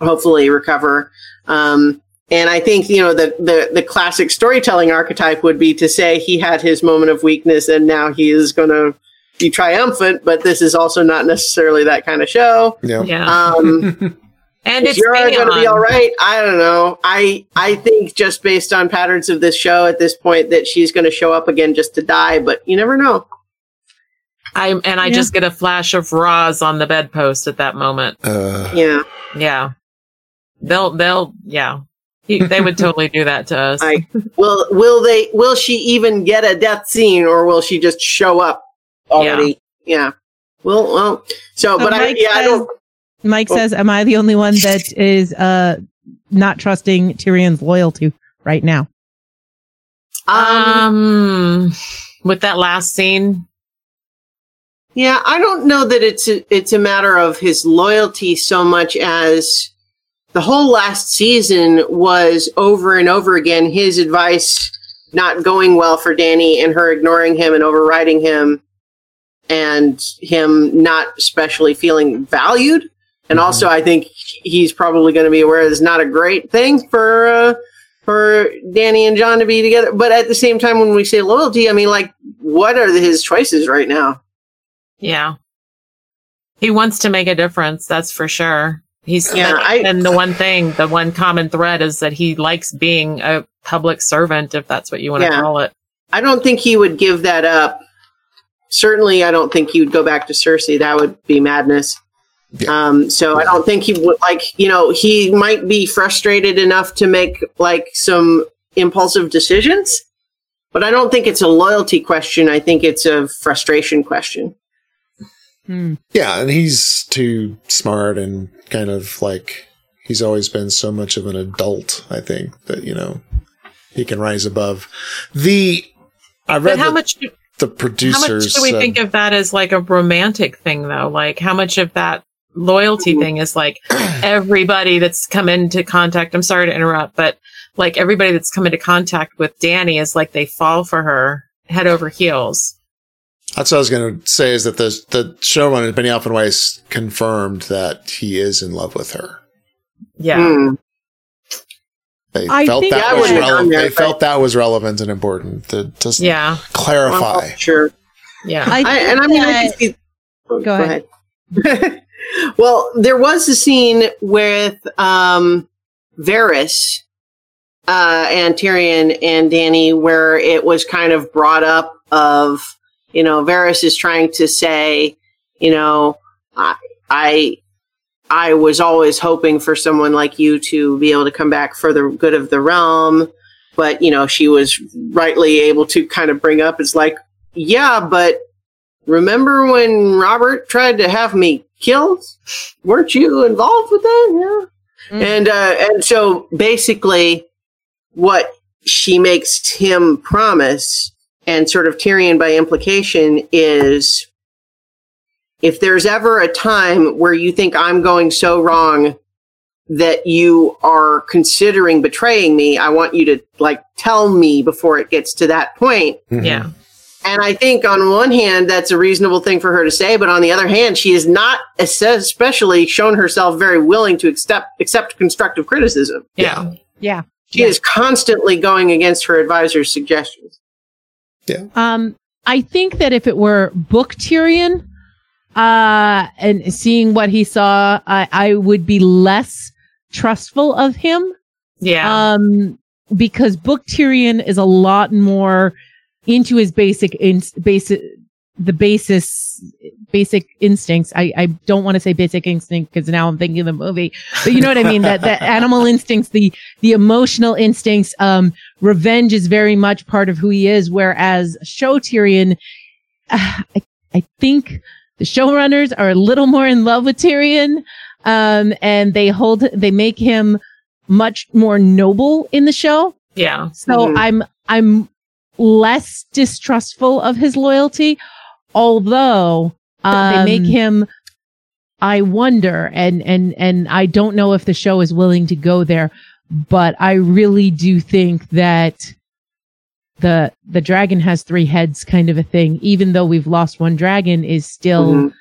hopefully recover. Um, and I think you know the, the the classic storytelling archetype would be to say he had his moment of weakness and now he is going to be triumphant. But this is also not necessarily that kind of show. Yeah. Yeah. Um, and is it's Yara going to be all right? I don't know. I I think just based on patterns of this show at this point that she's going to show up again just to die. But you never know. I and I Yeah. just get a flash of Ros on the bedpost at that moment. Uh, Yeah. Yeah. They'll they'll yeah. He, they would totally do that to us. I will. Will they? Will she even get a death scene, or will she just show up already? Yeah. Well, well. So, So but I Mike yeah, I don't. Mike Oh. says, "Am I the only one that is uh not trusting Tyrion's loyalty right now?" Um, um with that last scene, yeah, I don't know that it's a, it's a matter of his loyalty so much as the whole last season was over and over again his advice not going well for Dany and her ignoring him and overriding him and him not especially feeling valued. And Mhm. also, I think he's probably going to be aware it's not a great thing for uh, for Dany and Jon to be together. But at the same time, when we say loyalty, I mean, like, what are his choices right now? yeah. He wants to make a difference, that's for sure. He's Yeah, I- and the one thing, the one common thread is that he likes being a public servant, if that's what you want to call it. I don't think he would give that up. Certainly, I don't think he would go back to Cersei. That would be madness. Yeah. Um, so I don't think he would like. You know, he might be frustrated enough to make like some impulsive decisions, but I don't think it's a loyalty question. I think it's a frustration question. Hmm. yeah, and he's too smart and kind of like He's always been so much of an adult, I think, that, you know, he can rise above. The, I read But how the, much the how much producers. do we said- think of that as like a romantic thing though? Like how much of that loyalty thing is like everybody that's come into contact I'm sorry to interrupt, but like everybody that's come into contact with Dany is like they fall for her head over heels. That's what I was going to say is that the, the showrunner, Benny Weiss, confirmed that he is in love with her. Yeah. Hmm. They I felt think that I was wouldn't have gone relevant. there, They but- felt that was relevant and important to just Yeah. clarify. Well, sure. Yeah. I I, and I mean, I that- can see. oh, Go ahead. ahead. well, there was a scene with um, Varys uh, and Tyrion and Dany where it was kind of brought up of, you know, Varys is trying to say, you know, I, I, I was always hoping for someone like you to be able to come back for the good of the realm. But, you know, she was rightly able to kind of bring up, it's like, yeah, but remember when Robert tried to have me killed? Weren't you involved with that? Yeah. Mm. And uh, and so basically, what she makes him promise, and sort of Tyrion by implication, is if there's ever a time where you think I'm going so wrong that you are considering betraying me, I want you to like tell me before it gets to that point. Mhm. Yeah. And I think on one hand, that's a reasonable thing for her to say, but on the other hand, she has not especially shown herself very willing to accept accept constructive criticism. Yeah. Yeah. She Yeah. is constantly going against her advisor's suggestions. Um, I think that if it were book Tyrion, uh, and seeing what he saw, I, I would be less trustful of him. Yeah. Um, because book Tyrion is a lot more into his basic in basic the basis basic instincts. I, I don't want to say basic instinct because now I'm thinking of the movie, but you know what I mean? that that animal instincts, the the emotional instincts, um, revenge is very much part of who he is. Whereas show Tyrion, uh, I, I think the showrunners are a little more in love with Tyrion, um, and they hold they make him much more noble in the show. yeah. So Mhm. I'm I'm less distrustful of his loyalty, although uh, they make Um, him. I wonder, and and and I don't know if the show is willing to go there, but I really do think that the the dragon has three heads, kind of a thing. Even though we've lost one dragon, is still Mhm.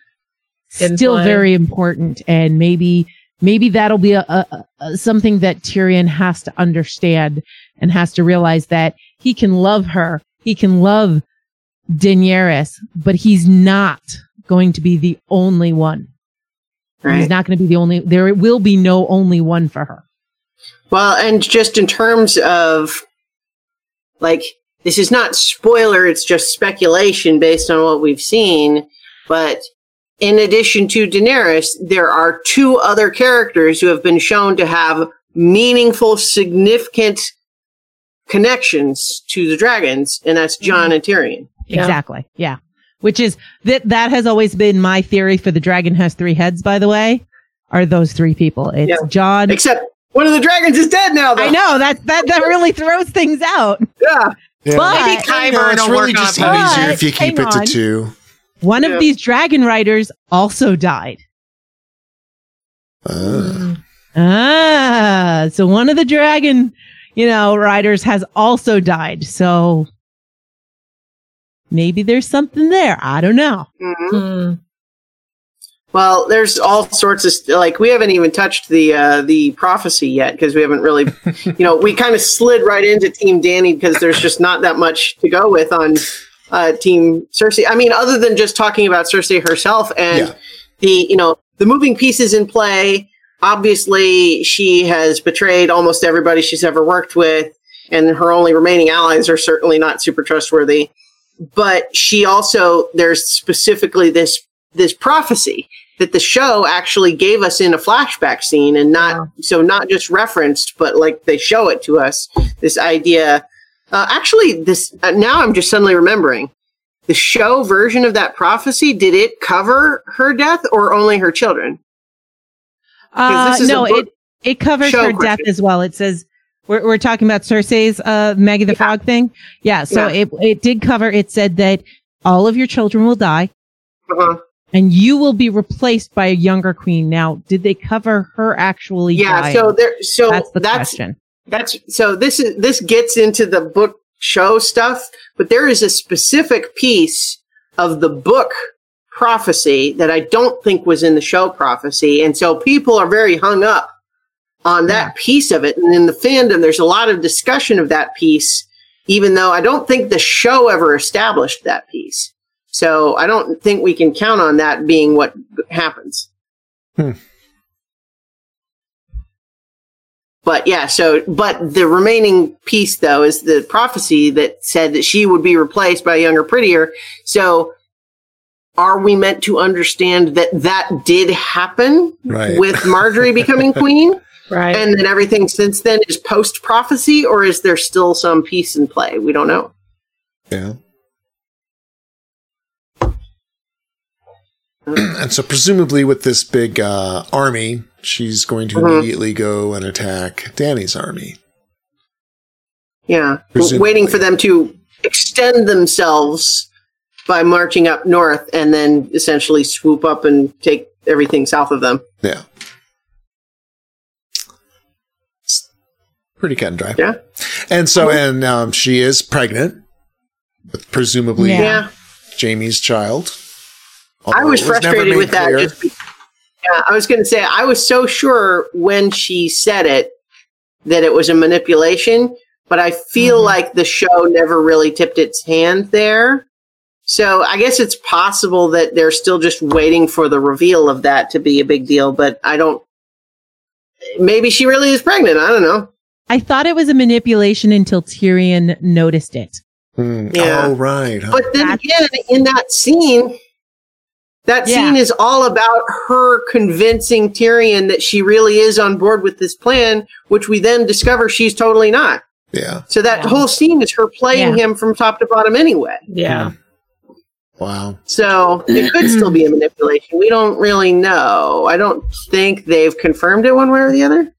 Still play. very important, and maybe maybe that'll be a, a, a something that Tyrion has to understand and has to realize that he can love her, he can love Daenerys, but he's not going to be the only one. He's not going to be the only. There will be no only one for her. Well, and just in terms of like, this is not spoiler, it's just speculation based on what we've seen. But in addition to Daenerys, there are two other characters who have been shown to have meaningful, significant connections to the dragons, and that's Jon mm-hmm. and Tyrion. Exactly. Yeah. Which is that that has always been my theory for the dragon has three heads. By the way, are those three people? It's Yeah. Jon. Except one of the dragons is dead now, though. I know that that that really throws things out. Yeah. Yeah. But- Maybe You know, it's really work on just easier if you keep it to on. two. One Yeah. of these dragon riders also died. Uh. Ah, so one of the dragon, you know, riders has also died. So maybe there's something there. I don't know. Mhm. Mm. Well, there's all sorts of st- like we haven't even touched the uh, the prophecy yet because we haven't really, you know, we kind of slid right into Team Dany because there's just not that much to go with on uh, Team Cersei. I mean, other than just talking about Cersei herself and Yeah. the you know the moving pieces in play. Obviously, she has betrayed almost everybody she's ever worked with, and her only remaining allies are certainly not super trustworthy. But she also there's specifically this this prophecy that the show actually gave us in a flashback scene and not so not just referenced but like they show it to us this idea. Uh, actually this uh, now i'm just suddenly remembering the show version of that prophecy did it cover her death or only her children? Uh, this is no, it It covers her death as well. It says we're we're talking about Cersei's uh Maggie the Yeah. Frog thing. Yeah, so Yeah. it it did cover it said that all of your children will die Uh-huh. and you will be replaced by a younger queen. Now, did they cover her actually Yeah. dying? So there. So that's the that's question. That's so this is this gets into the book show stuff, but there is a specific piece of the book prophecy that I don't think was in the show prophecy. And so people are very hung up on that piece of it. And in the fandom, there's a lot of discussion of that piece, even though I don't think the show ever established that piece. So I don't think we can count on that being what happens. Hmm. But yeah, so but the remaining piece though is the prophecy that said that she would be replaced by a younger, prettier. So are we meant to understand that that did happen Right. with Margaery becoming queen, Right. and then everything since then is post prophecy, or is there still some piece in play? We don't know. Yeah. and so presumably with this big uh, army, she's going to Mhm. immediately go and attack Dany's army. Yeah, Presumably. waiting for them to extend themselves by marching up north and then essentially swoop up and take everything south of them. Yeah. Pretty cut and dry. Yeah. And so, and um, she is pregnant with presumably Yeah. Yeah, Jaime's child. I Although was frustrated made with that. Just be- yeah, I was going to say I was so sure when she said it that it was a manipulation, but I feel Mhm. like the show never really tipped its hand there. So I guess it's possible that they're still just waiting for the reveal of that to be a big deal, but I don't. Maybe she really is pregnant. I don't know. I thought it was a manipulation until Tyrion noticed it. Hmm. Yeah. Oh, right. huh? But then That's- again, in that scene, that Yeah. scene is all about her convincing Tyrion that she really is on board with this plan, which we then discover she's totally not. yeah. So that Yeah. whole scene is her playing Yeah. him from top to bottom anyway. yeah. Wow. So it could still be a manipulation. We don't really know. I don't think they've confirmed it one way or the other.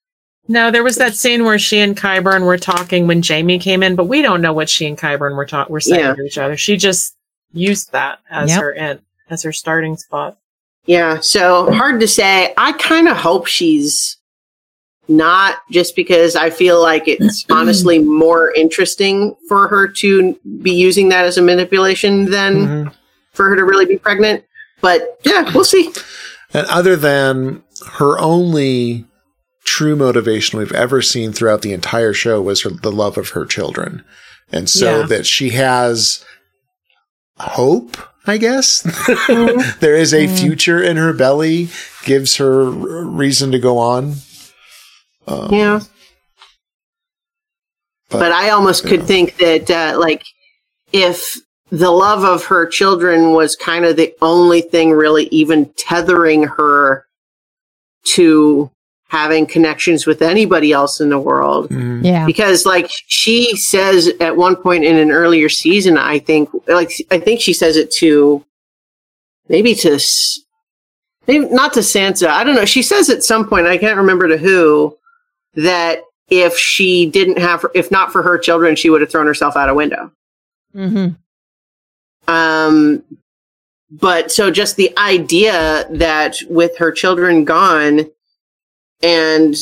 No, there was that scene where she and Qyburn were talking when Jaime came in, but we don't know what she and Qyburn were ta- were saying Yeah. to each other. She just used that as Yep. her end, as her starting spot. Yeah, so hard to say. I kind of hope she's not just because I feel like it's honestly more interesting for her to be using that as a manipulation than Mhm. for her to really be pregnant. But yeah, we'll see. And other than her only true motivation we've ever seen throughout the entire show was her, the love of her children. And so Yeah. that she has hope, I guess. there is a Mm. future in her belly, gives her reason to go on. Um, Yeah. But I almost could yeah. think that, uh, like, if the love of her children was kind of the only thing really even tethering her to having connections with anybody else in the world, mhm. Yeah. because like she says at one point in an earlier season i think like i think she says it to maybe to maybe not to sansa. I don't know. She says at some point i can't remember to who that if she didn't have her, if not for her children she would have thrown herself out a window. Hmm um but so just the idea that with her children gone and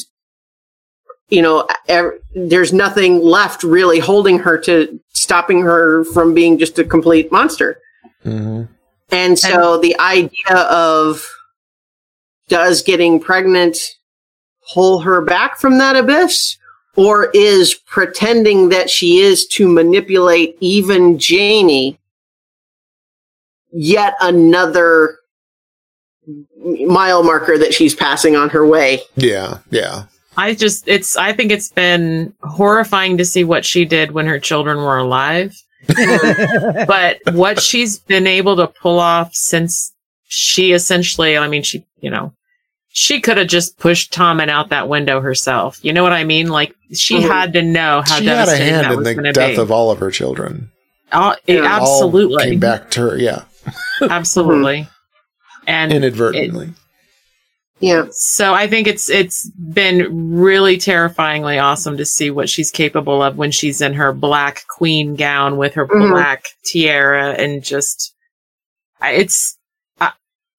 you know ev- there's nothing left really holding her to stopping her from being just a complete monster Mhm. and so the idea of does getting pregnant pull her back from that abyss or is pretending that she is to manipulate even Jaime yet another mile marker that she's passing on her way. Yeah, yeah. I just, it's, I think it's been horrifying to see what she did when her children were alive. but what she's been able to pull off since she essentially, I mean, she, you know, she could have just pushed Tommen out that window herself. You know what I mean? Like she Mhm. had to know how she had a hand that in the death be. of all of her children. All- it- Yeah. All absolutely, came back to her, yeah, absolutely, and inadvertently. Yeah. So I think it's it's been really terrifyingly awesome to see what she's capable of when she's in her black queen gown with her Mhm. black tiara and just it's uh,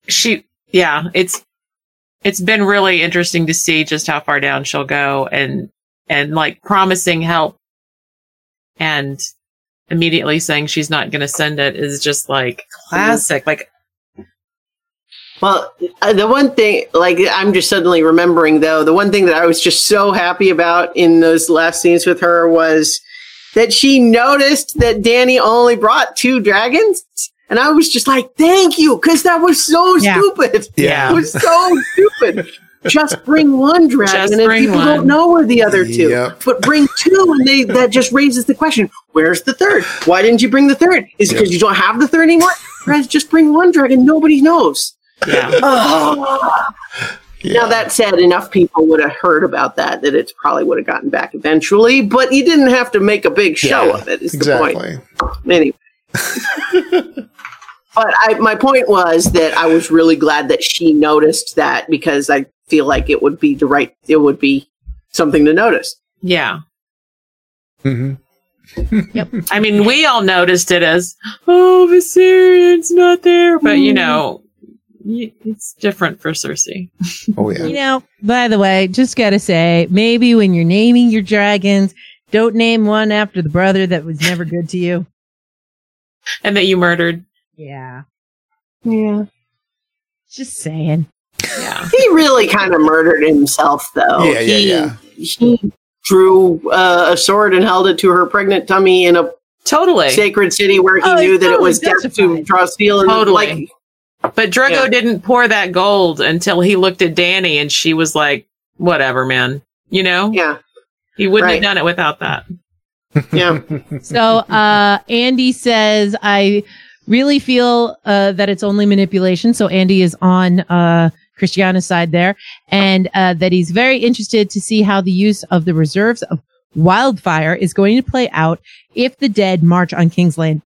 she yeah it's it's been really interesting to see just how far down she'll go and and like promising help and immediately saying she's not going to send it is just like classic like Well, uh, the one thing, like, I'm just suddenly remembering though, the one thing that I was just so happy about in those last scenes with her was that she noticed that Dany only brought two dragons. And I was just like, thank you, because that was so Yeah. stupid. Yeah. It was so stupid. Just bring one dragon Just and people one. don't know where the other two. Yep. But bring two and they that just raises the question, where's the third? Why didn't you bring the third? Is it Yep. because you don't have the third anymore? Guys, just bring one dragon, nobody knows. Yeah Yeah. Now that said, enough people would have heard about that that it probably would have gotten back eventually, but you didn't have to make a big show Yeah, of it. Is the point exactly. anyway? but I, my point was that I was really glad that she noticed that because I feel like it would be the right, it would be something to notice. yeah hmm I mean, we all noticed it as, oh, Viserion's not there. But, you know, y- it's different for Cersei. Oh yeah. You know, by the way, just gotta say, maybe when you're naming your dragons, don't name one after the brother that was never good to you. And that you murdered. Yeah. Yeah. Just saying. Yeah. He really kind of murdered himself, though. Yeah, yeah, he, yeah. He drew uh, a sword and held it to her pregnant tummy in a Totally. sacred city where he Oh, knew it's that it was death to justified. draw steel and Totally. like But Drogo Yeah. didn't pour that gold until he looked at Dany and she was like, whatever, man. You know? yeah He wouldn't Right. have done it without that. yeah So uh Andy says I really feel uh that it's only manipulation. So Andy is on uh Christiana's side there and uh that he's very interested to see how the use of the reserves of wildfire is going to play out if the dead march on King's Lane.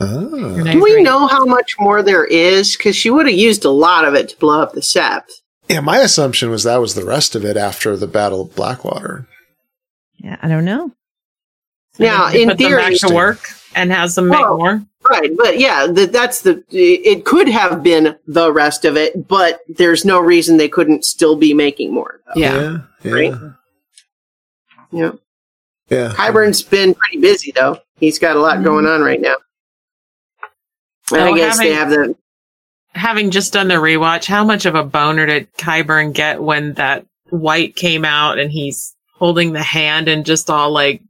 Oh. Do we know how much more there is because she would have used a lot of it to blow up the sept Yeah, my assumption was that was the rest of it after the Battle of Blackwater. Yeah, I don't know. now in put them theory back to work and has them make Well, more. right but yeah the, that's the it could have been the rest of it but there's no reason they couldn't still be making more though. Yeah. Yeah. Right. Yeah. yeah yeah. Qyburn's been pretty busy though he's got a lot mm-hmm. going on right now and Oh, i guess they have having- the Having just done the rewatch, how much of a boner did Qyburn get when that wight came out and he's holding the hand and just all like,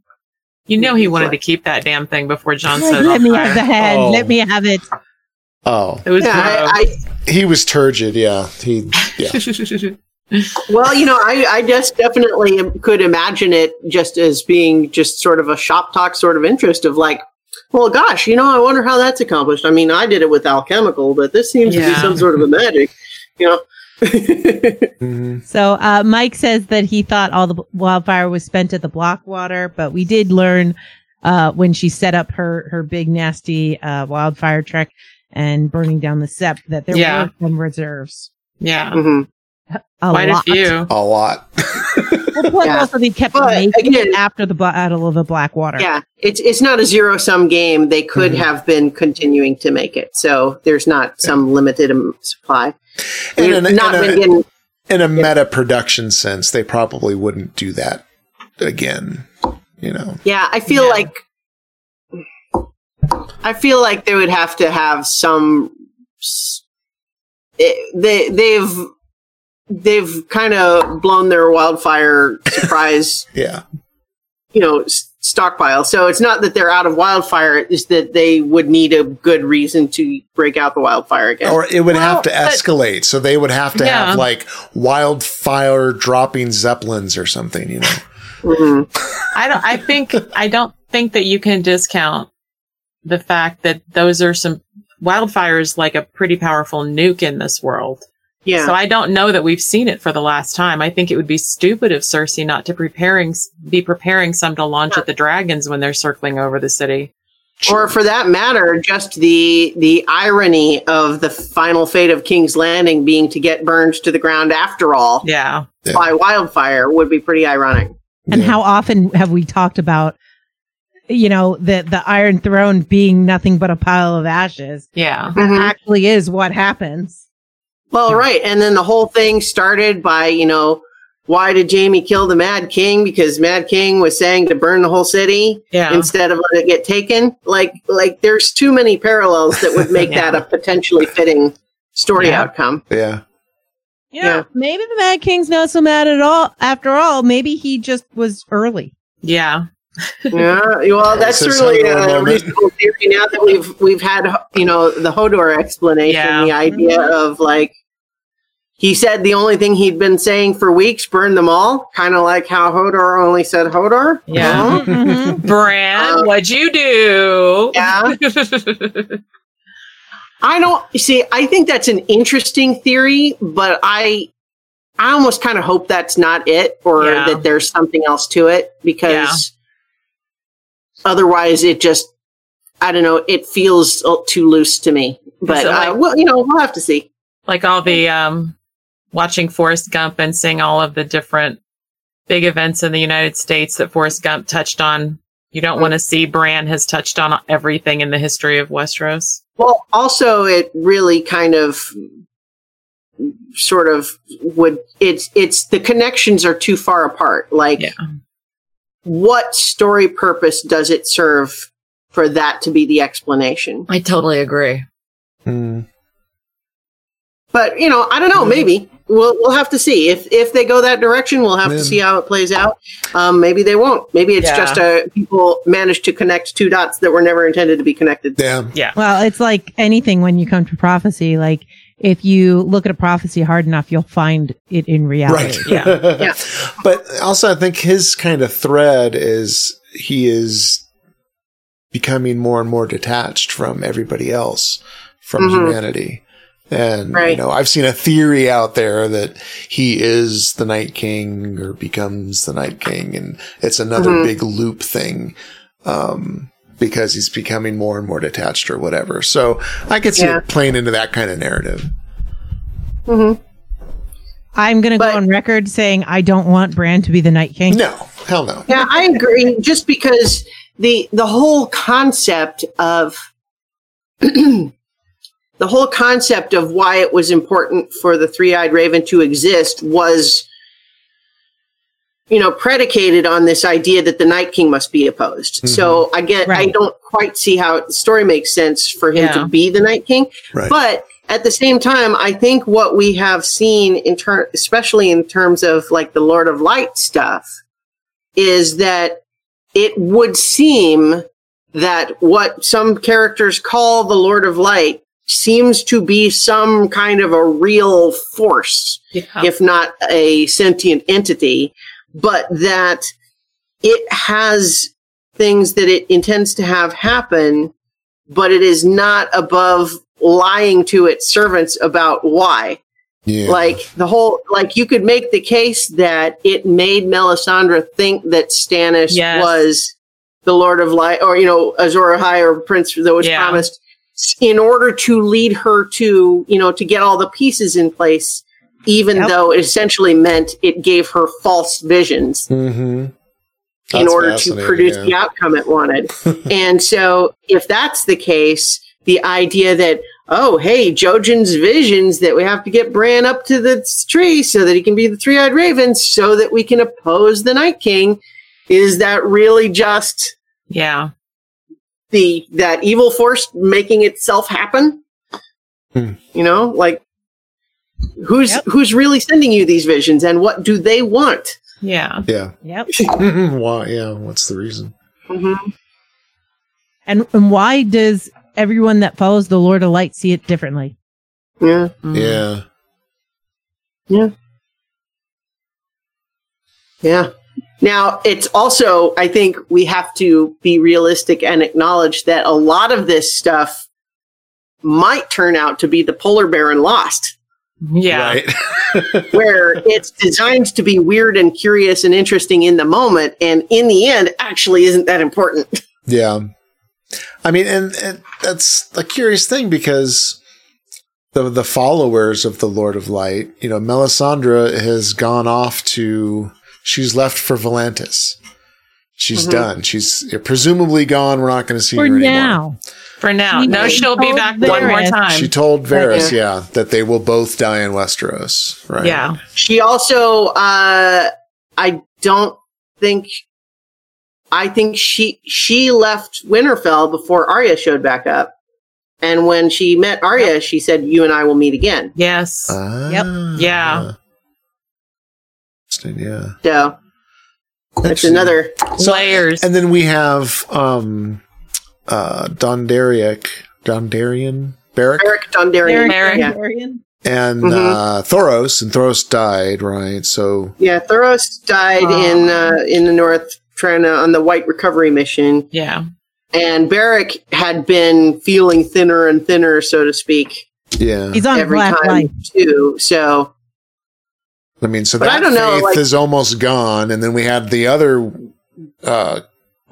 you know, he wanted to keep that damn thing before Jon said, Let me fire. have the hand. Oh. Let me have it. Oh, It was yeah, I, I, he was turgid. Yeah. He. Yeah. Well, you know, I, I just definitely could imagine it just as being just sort of a shop talk sort of interest of like, well, gosh, you know, I wonder how that's accomplished. I mean, I did it with alchemical, but this seems to be some sort of a magic, you know. hmm So uh, Mike says that he thought all the wildfire was spent at the Blackwater, but we did learn uh, when she set up her her big nasty uh, wildfire trek and burning down the sept that there Yeah. were some reserves. yeah. Mhm. A Quite lot. a few. A lot. Well, plus Yeah. also they kept But making it again- after the Battle of the Blackwater. Yeah, it's it's not a zero sum game. They could Mhm. have been continuing to make it, so there's not some limited um, supply. And We've in a- not in a- been getting. In a meta production sense, they probably wouldn't do that again. You know. Yeah, I feel Yeah. like I feel like they would have to have some. it- They they've they've kind of blown their wildfire surprise, Yeah. you know, s- stockpile. So it's not that they're out of wildfire; it's that they would need a good reason to break out the wildfire again. Or it would Well, have to but- escalate. So they would have to Yeah. have like wildfire dropping zeppelins or something. You know. Mhm. I don't, I think, I don't think that you can discount the fact that those are some wildfires like a pretty powerful nuke in this world. Yeah, So I don't know that we've seen it for the last time. I think it would be stupid of Cersei not to preparing be preparing some to launch at the dragons when they're circling over the city. Or for that matter, just the the irony of the final fate of King's Landing being to get burned to the ground after all Yeah. Yeah. by wildfire would be pretty ironic. And Yeah. how often have we talked about, you know, the the Iron Throne being nothing but a pile of ashes? Yeah. Mhm. Actually, is what happens. Well, right. And then the whole thing started by, you know, why did Jaime kill the Mad King? Because Mad King was saying to burn the whole city Yeah. instead of let it get taken. Like, like there's too many parallels that would make Yeah. that a potentially fitting story Yeah. outcome. yeah. Yeah, Yeah. maybe the Mad King's not so mad at all. After all, maybe he just was early. Yeah. Yeah, well, that's This is certainly a uh, reasonable theory now that we've we've had you know the Hodor explanation, Yeah. the idea mm-hmm. of like he said the only thing he'd been saying for weeks, burn them all, kind of like how Hodor only said Hodor. Yeah. Mhm. Bran, Uh, what'd you do? Yeah. I don't see. I think that's an interesting theory, but I, I almost kind of hope that's not it, or Yeah. that there's something else to it, because otherwise, it just, I don't know, it feels uh, too loose to me. But So, like- uh, well, you know, we'll have to see. like all the um watching Forrest Gump and seeing all of the different big events in the United States that Forrest Gump touched on. You don't want to see Bran has touched on everything in the history of Westeros. Well, also, it really kind of sort of would it's it's the connections are too far apart like Yeah. what story purpose does it serve for that to be the explanation I totally agree. Hmm. but you know i don't know maybe we'll we'll have to see if if they go that direction we'll have Yeah. to see how it plays out um maybe they won't maybe it's Yeah. just a people managed to connect two dots that were never intended to be connected Yeah. Yeah. Well, it's like anything when you come to prophecy. Like if you look at a prophecy hard enough, you'll find it in reality. Right. Yeah. Yeah. But also, I think his kind of thread is he is becoming more and more detached from everybody else, from Mhm. humanity. And, you know, I've seen a theory out there that he is the Night King or becomes the Night King. And it's another Mhm. big loop thing. Um, because he's becoming more and more detached or whatever. So I could see Yeah. it playing into that kind of narrative. hmm I'm going to go on record saying I don't want Bran to be the Night King. No, hell no. Yeah, I agree. Just because the the whole concept of the whole concept of why it was important for the three-eyed raven to exist was you know predicated on this idea that the night king must be opposed mm-hmm. so i get i don't quite see how the story makes sense for him Yeah. to be the night king Right. but at the same time, I think what we have seen in ter- especially in terms of like the Lord of Light stuff, is that it would seem that what some characters call the Lord of Light seems to be some kind of a real force Yeah. if not a sentient entity, but that it has things that it intends to have happen, but it is not above lying to its servants about why. Yeah. Like the whole, like you could make the case that it made Melisandre think that Stannis Yes. was the Lord of Light, or you know, Azor Ahai or Prince that was Yeah. promised, in order to lead her to, you know, to get all the pieces in place. Even Yep. though it essentially meant it gave her false visions Mm-hmm. in order to produce the outcome it wanted. and so, if that's the case, the idea that, oh, hey, Jojen's visions that we have to get Bran up to the tree so that he can be the three eyed raven so that we can oppose the Night King, is that really just Yeah. The that evil force making itself happen? Hmm. You know, like who's Yep. who's really sending you these visions and what do they want? Yeah. Yeah. Yep. Why? Yeah. What's the reason? hmm And, and why does everyone that follows the Lord of Light see it differently? Yeah. Mm. Yeah. Yeah. Now, it's also, I think we have to be realistic and acknowledge that a lot of this stuff might turn out to be the polar bear and lost, Yeah. Right. where it's designed to be weird and curious and interesting in the moment, and in the end, actually isn't that important. yeah. I mean, and, and that's a curious thing because the the followers of the Lord of Light, you know, Melisandre has gone off to. She's left for Volantis. She's Mhm. done. She's presumably gone. We're not going to see For her anymore. now. For now. She No, she'll be told back one more time. She told Varys, Yeah. yeah, that they will both die in Westeros. Right. yeah. She also, uh, I don't think, I think she, she left Winterfell before Arya showed back up. And when she met Arya, she said, you and I will meet again. Yes. Ah, Yep. Yeah. Interesting, Yeah. So that's another, So- Layers. And then we have um uh Dondaric Dondarrion Barrack Eric Dondarrion. Merrick. Yeah. and Mhm. uh Thoros and Thoros died, right? So yeah, Thoros died Oh. in, uh, in the north trying to, on the Wight Recovery mission. yeah. And Beric had been feeling thinner and thinner, so to speak, yeah. He's on every Black time Light. too. So I mean so But that I don't know, faith like- is almost gone. And then we had the other uh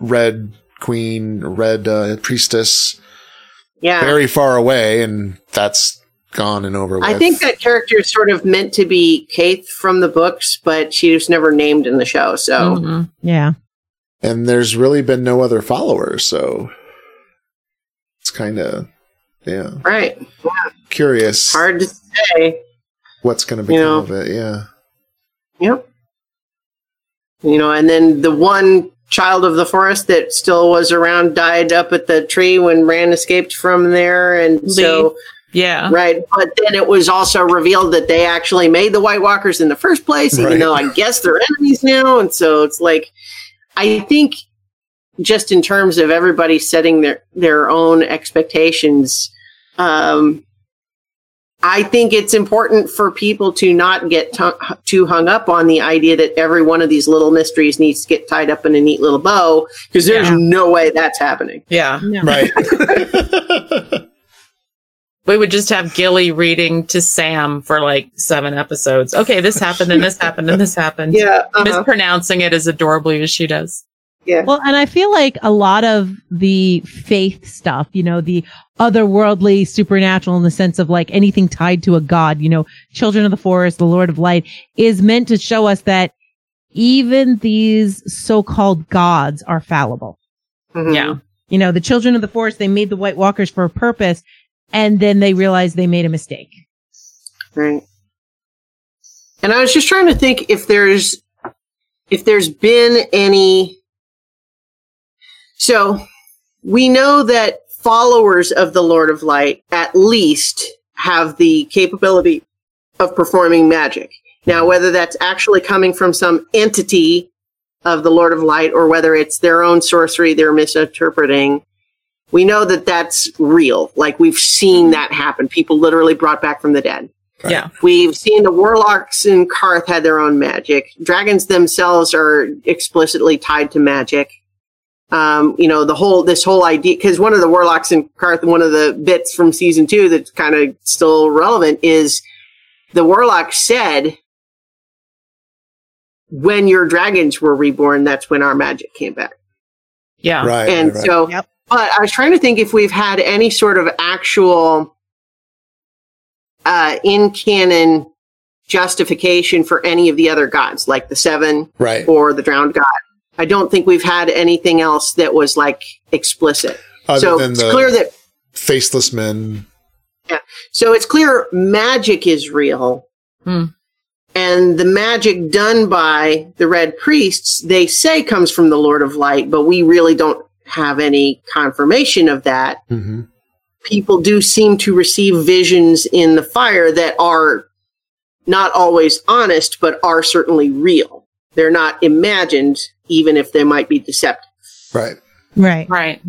red queen, red uh, priestess yeah, very far away, and that's gone and over with. I think that character is sort of meant to be Kaith from the books, but she was never named in the show. So Mhm. Yeah. and there's really been no other followers, so it's kinda yeah. right, Curious hard to say. what's gonna become You know. of it, yeah. Yep. You know, and then the one child of the forest that still was around died up at the tree when Bran escaped from there, and so Yeah. right. But then it was also revealed that they actually made the White Walkers in the first place, even Right. though I guess they're enemies now. And so it's like, I think just in terms of everybody setting their their own expectations, um, I think it's important for people to not get t- too hung up on the idea that every one of these little mysteries needs to get tied up in a neat little bow because there's Yeah. no way that's happening. Yeah. No. Right. We would just have Gilly reading to Sam for like seven episodes. Okay, this happened and this happened and this happened. Yeah, uh-huh. Mispronouncing it as adorably as she does. Yeah. Well, and I feel like a lot of the faith stuff, you know, the otherworldly, supernatural in the sense of like anything tied to a god, you know, children of the forest, the Lord of light is meant to show us that even these so-called gods are fallible. Mhm. Yeah. You know, the children of the forest, they made the White Walkers for a purpose and then they realized they made a mistake. Right. And I was just trying to think if there's if there's been any so we know that followers of the Lord of Light at least have the capability of performing magic. Now whether that's actually coming from some entity of the Lord of Light or whether it's their own sorcery they're misinterpreting we know that that's real. Like we've seen that happen. People literally brought back from the dead. Yeah. We've seen the warlocks in Qarth had their own magic. Dragons themselves are explicitly tied to magic. Um, you know, the whole, this whole idea, because one of the warlocks in Qarth, one of the bits from season two that's kind of still relevant is the warlock said, when your dragons were reborn, that's when our magic came back. Yeah. right. And right. so, Yep. but I was trying to think if we've had any sort of actual uh, in canon justification for any of the other gods, like the seven right. or the drowned god. I don't think we've had anything else that was like explicit. Other so than it's the clear that faceless men. Yeah. So it's clear magic is real. Hmm. And the magic done by the red priests, they say comes from the Lord of Light, but we really don't have any confirmation of that. hmm people do seem to receive visions in the fire that are not always honest, but are certainly real. They're not imagined, even if they might be deceptive, Right. Right. Right.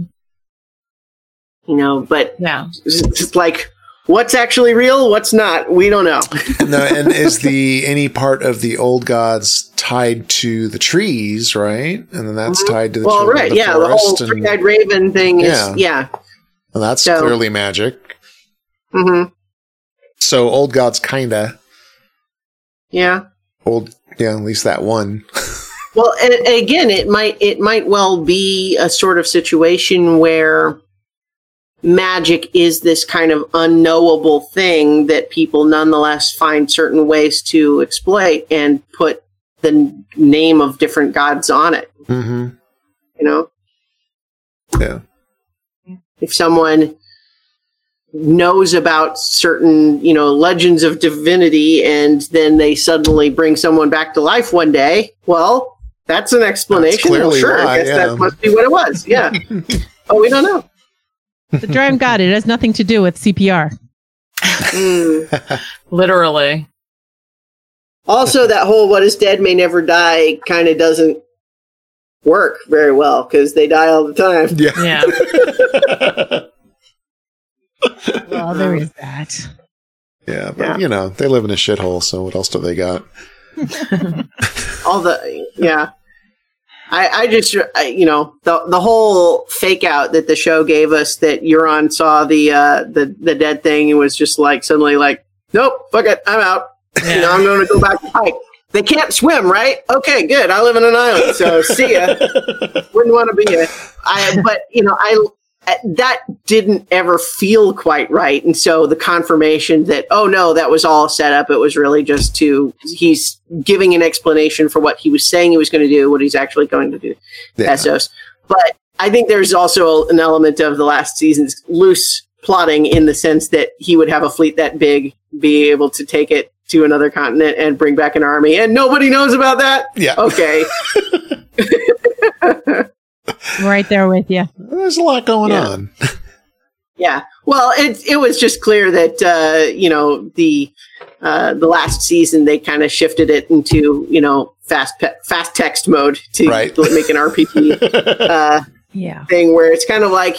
you know, but Yeah. it's like, what's actually real? What's not? We don't know. No, and is the any part of the old gods tied to the trees, right? And then that's tied to the well, right. the Yeah. The whole forest, and, three eyed raven thing is, Yeah. yeah. and that's so- clearly magic. hmm So old gods, kinda Yeah. old. Yeah, at least that one. Well, and, again, it might it might well be a sort of situation where magic is this kind of unknowable thing that people nonetheless find certain ways to exploit and put the name of different gods on it. hmm You know, Yeah. if someone knows about certain you know legends of divinity and then they suddenly bring someone back to life one day well that's an explanation well, sure why, I guess yeah. that must be what it was yeah oh we don't know The Dragon God, it has nothing to do with CPR. Mm. Literally. also that whole what is dead may never die kind of doesn't work very well because they die all the time Yeah. Yeah. Well, there is that. Yeah, but Yeah. you know, they live in a shithole, so what else do they got? all the yeah. I i just I, you know the the whole fake out that the show gave us that euron saw the uh the the dead thing and was just like suddenly like nope fuck it i'm out. You know i'm gonna go back to pike. They can't swim right? Okay good. I live in an island so see ya. Wouldn't want to be here. I but you know i Uh, that didn't ever feel quite right and so the confirmation that oh no that was all set up it was really just to he's giving an explanation for what he was saying he was going to do what he's actually going to do Yeah. Essos. but i think there's also an element of the last season's loose plotting in the sense that he would have a fleet that big be able to take it to another continent and bring back an army and nobody knows about that Yeah. okay right there with you. There's a lot going Yeah. on. Yeah. Well, it it was just clear that uh, you know the uh, the last season they kind of shifted it into you know fast pe- fast text mode to Right. make an RPG uh, Yeah. thing where it's kind of like.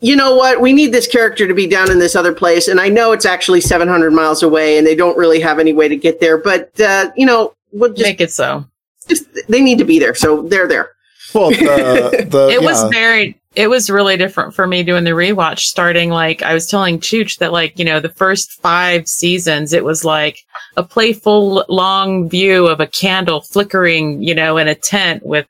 You know what? We need this character to be down in this other place, and I know it's actually 700 miles away, and they don't really have any way to get there. But uh, you know, we'll just, Make it so. Just they need to be there, so they're there. well, the, the It was very it was really different for me doing the rewatch starting like I was telling Chooch that like, you know, the first five seasons it was like a playful long view of a candle flickering, you know, in a tent with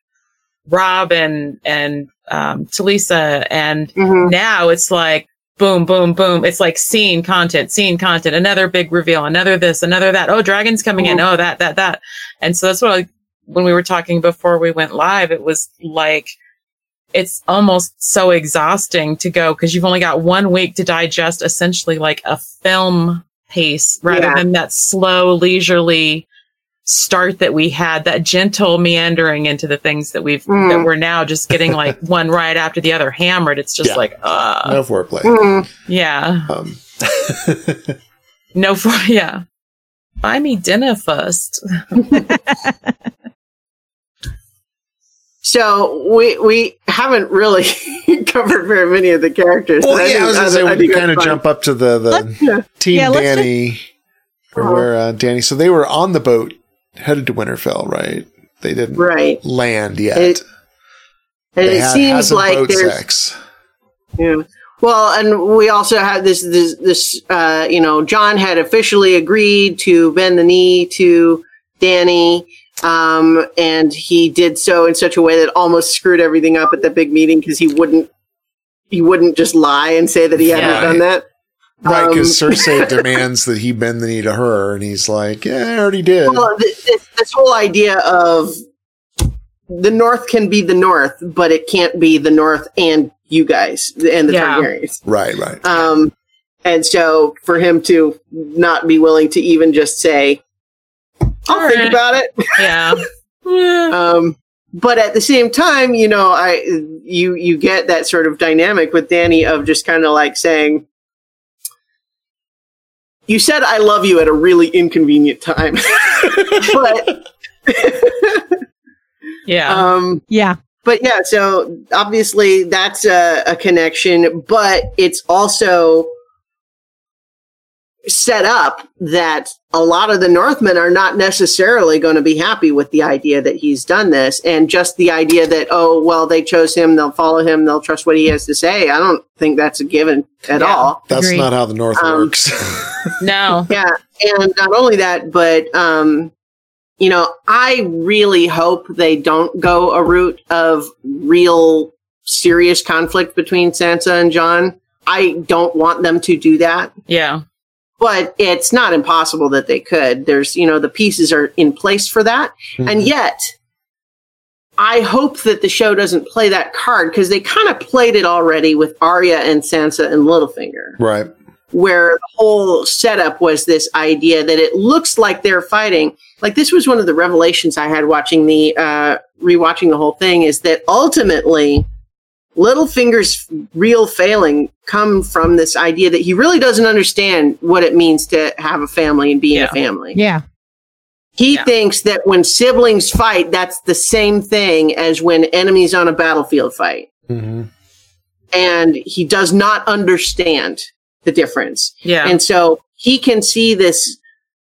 Robb and and um Talisa and Mhm. now it's like boom, boom, boom. It's like scene content, scene content, another big reveal, another this, another that. Oh, dragons coming in. Oh, that, that, that. And so that's what I, when we were talking before we went live, it was like, it's almost so exhausting to go because you've only got one week to digest essentially like a film pace rather Yeah. than that slow, leisurely start that we had, that gentle meandering into the things that we've, Mm. that we're now just getting like one right after the other hammered. It's just Yeah. like, uh, no foreplay. Mhm. yeah. Um, No, for yeah. Buy me dinner first. So we we haven't really covered very many of the characters. well, but yeah, I was going to say I we think kind of jump up to the the Yeah. team Yeah, let's Dany, or Uh-huh. where uh, Dany. So they were on the boat headed to Winterfell, right? They didn't right. land yet. It- And they it had, had seems some like boat there's sex. yeah. Well, and we also have this this this uh, you know Jon had officially agreed to bend the knee to Dany. Um, and he did so in such a way that almost screwed everything up at the big meeting because he wouldn't he wouldn't just lie and say that he hadn't Yeah. done that. Right, because Um, Cersei demands that he bend the knee to her, and he's like, "Yeah, I already did." Well, th- th- this whole idea of the North can be the North, but it can't be the North and you guys and the Yeah. Targaryens. right, right. Um, and so for him to not be willing to even just say, "I'll All think right. about it," Yeah. Um, but at the same time, you know, I you you get that sort of dynamic with Dany of just kind of like saying. You said I love you at a really inconvenient time. but yeah. um Yeah. but yeah, so obviously that's a, a connection, but it's also set up that a lot of the Northmen are not necessarily going to be happy with the idea that he's done this, and just the idea that oh well they chose him, they'll follow him, they'll trust what he has to say. I don't think that's a given at Yeah. all. That's Agreed. not how the North Um, works. no. Yeah, and not only that, but um, you know, I really hope they don't go a route of real serious conflict between Sansa and Jon. I don't want them to do that, Yeah. But it's not impossible that they could. There's, you know, the pieces are in place for that. And yet, I hope that the show doesn't play that card because they kind of played it already with Arya and Sansa and Littlefinger right. where the whole setup was this idea that it looks like they're fighting. Like this was one of the revelations I had watching the uh, rewatching the whole thing is that ultimately Littlefinger's real failing come from this idea that he really doesn't understand what it means to have a family and be in a family. Yeah. He Yeah. thinks that when siblings fight, that's the same thing as when enemies on a battlefield fight. hmm And he does not understand the difference. Yeah. And so he can see this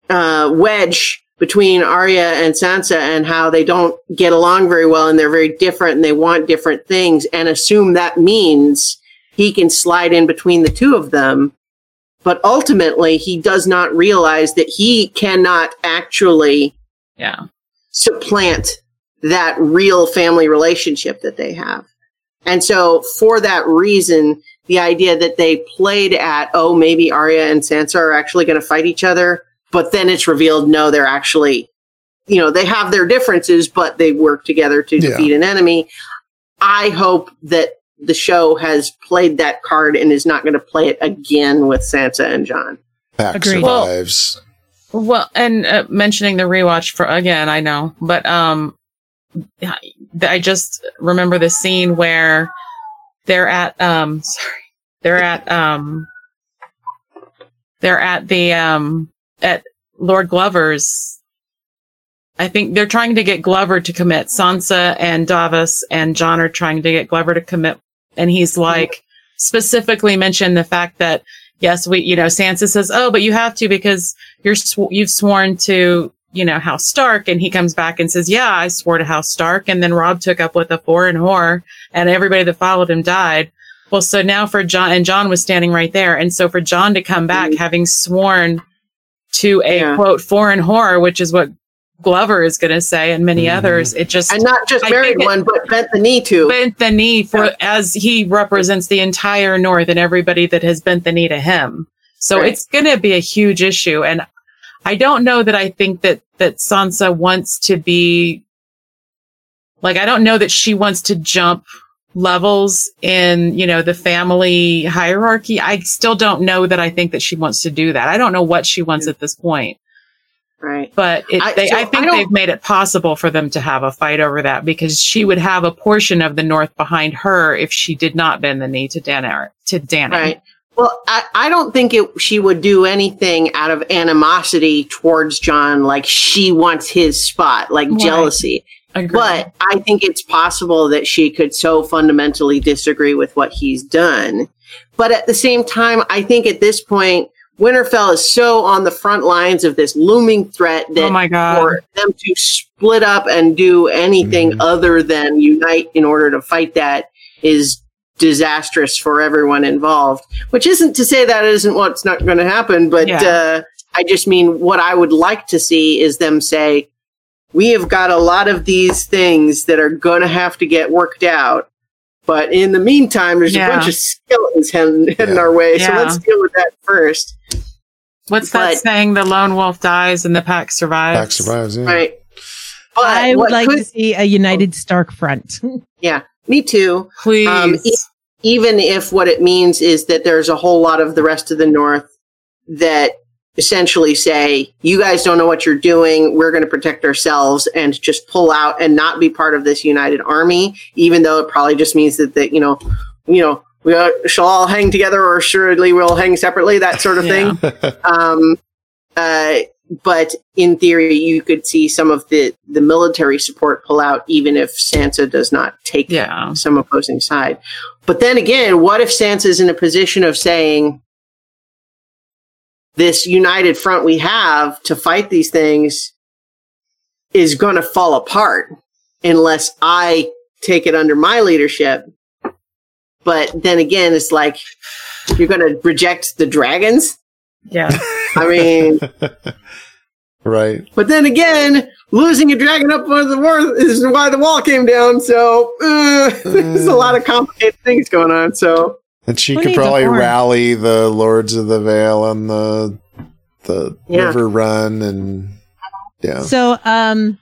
uh, wedge between Arya and Sansa and how they don't get along very well and they're very different and they want different things and assume that means he can slide in between the two of them. But ultimately, he does not realize that he cannot actually yeah. supplant that real family relationship that they have. And so for that reason, the idea that they played at, oh, maybe Arya and Sansa are actually going to fight each other, but then it's revealed, no, they're actually, you know, they have their differences, but they work together to Yeah. defeat an enemy. I hope that the show has played that card and is not going to play it again with Sansa and Jon. Pack Agreed. Well- survives. Well, and uh, mentioning the rewatch for again, I know, but um, I I just remember the scene where they're at um, sorry, they're at um, they're at the um at Lord Glover's. I think they're trying to get Glover to commit. Sansa and Davos and Jon are trying to get Glover to commit, and he's like specifically mentioned the fact that yes, we, you know, Sansa says, "Oh, but you have to because you're sw- you've sworn to, you know, House Stark." And he comes back and says, "Yeah, I swore to House Stark." And then Robb took up with a foreign whore, and everybody that followed him died. Well, so now for Jon, and Jon was standing right there, and so for Jon to come back Mhm. having sworn to a Yeah. quote foreign whore, which is what Glover is going to say, and many Mhm. others, it just And not just I married one, but bent the knee to. bent the knee for Yeah. as he represents the entire North and everybody that has bent the knee to him. So Right. it's going to be a huge issue. And I don't know that I think that, that Sansa wants to be like, I don't know that she wants to jump levels in, you know, the family hierarchy. I still don't know that I think that she wants to do that. I don't know what she wants at this point, right. but it, I- they, so I I think don't- they've made it possible for them to have a fight over that because she would have a portion of the North behind her if she did not bend the knee to Danner, to Dany. Right. Well, I, I don't think it, she would do anything out of animosity towards Jon, like she wants his spot, like Right. jealousy. Agreed. But I think it's possible that she could so fundamentally disagree with what he's done. But at the same time, I think at this point, Winterfell is so on the front lines of this looming threat that oh my God. for them to split up and do anything Mhm. other than unite in order to fight that is disastrous for everyone involved. Which isn't to say that isn't what's not going to happen, but Yeah. uh, I just mean what I would like to see is them say, "We have got a lot of these things that are going to have to get worked out." But in the meantime, there's Yeah. a bunch of skeletons heading, heading Yeah. our way. So let's deal with that first. What's that saying? The lone wolf dies and the pack survives. Pack survives. Yeah. Right. But I would like could- to see a united Stark front. Yeah, me too. Please. Um, e- even if what it means is that there's a whole lot of the rest of the North that essentially say, you guys don't know what you're doing. We're going to protect ourselves and just pull out and not be part of this united army, even though it probably just means that, that you know, you know, we all- shall all hang together or assuredly we'll hang separately, that sort of Yeah. thing. Um, uh, but in theory, you could see some of the, the military support pull out, even if Sansa does not take yeah. some opposing side. But then again, what if Sansa's in a position of saying, this united front we have to fight these things is going to fall apart unless I take it under my leadership. But then again, it's like, you're going to reject the dragons? Yeah. I mean, Right. But then again, losing a dragon up on the wall is why the wall came down. So uh, there's a lot of complicated things going on. So And she Who could probably rally the lords of the Vale on the the Yeah. Riverrun and yeah. So, um,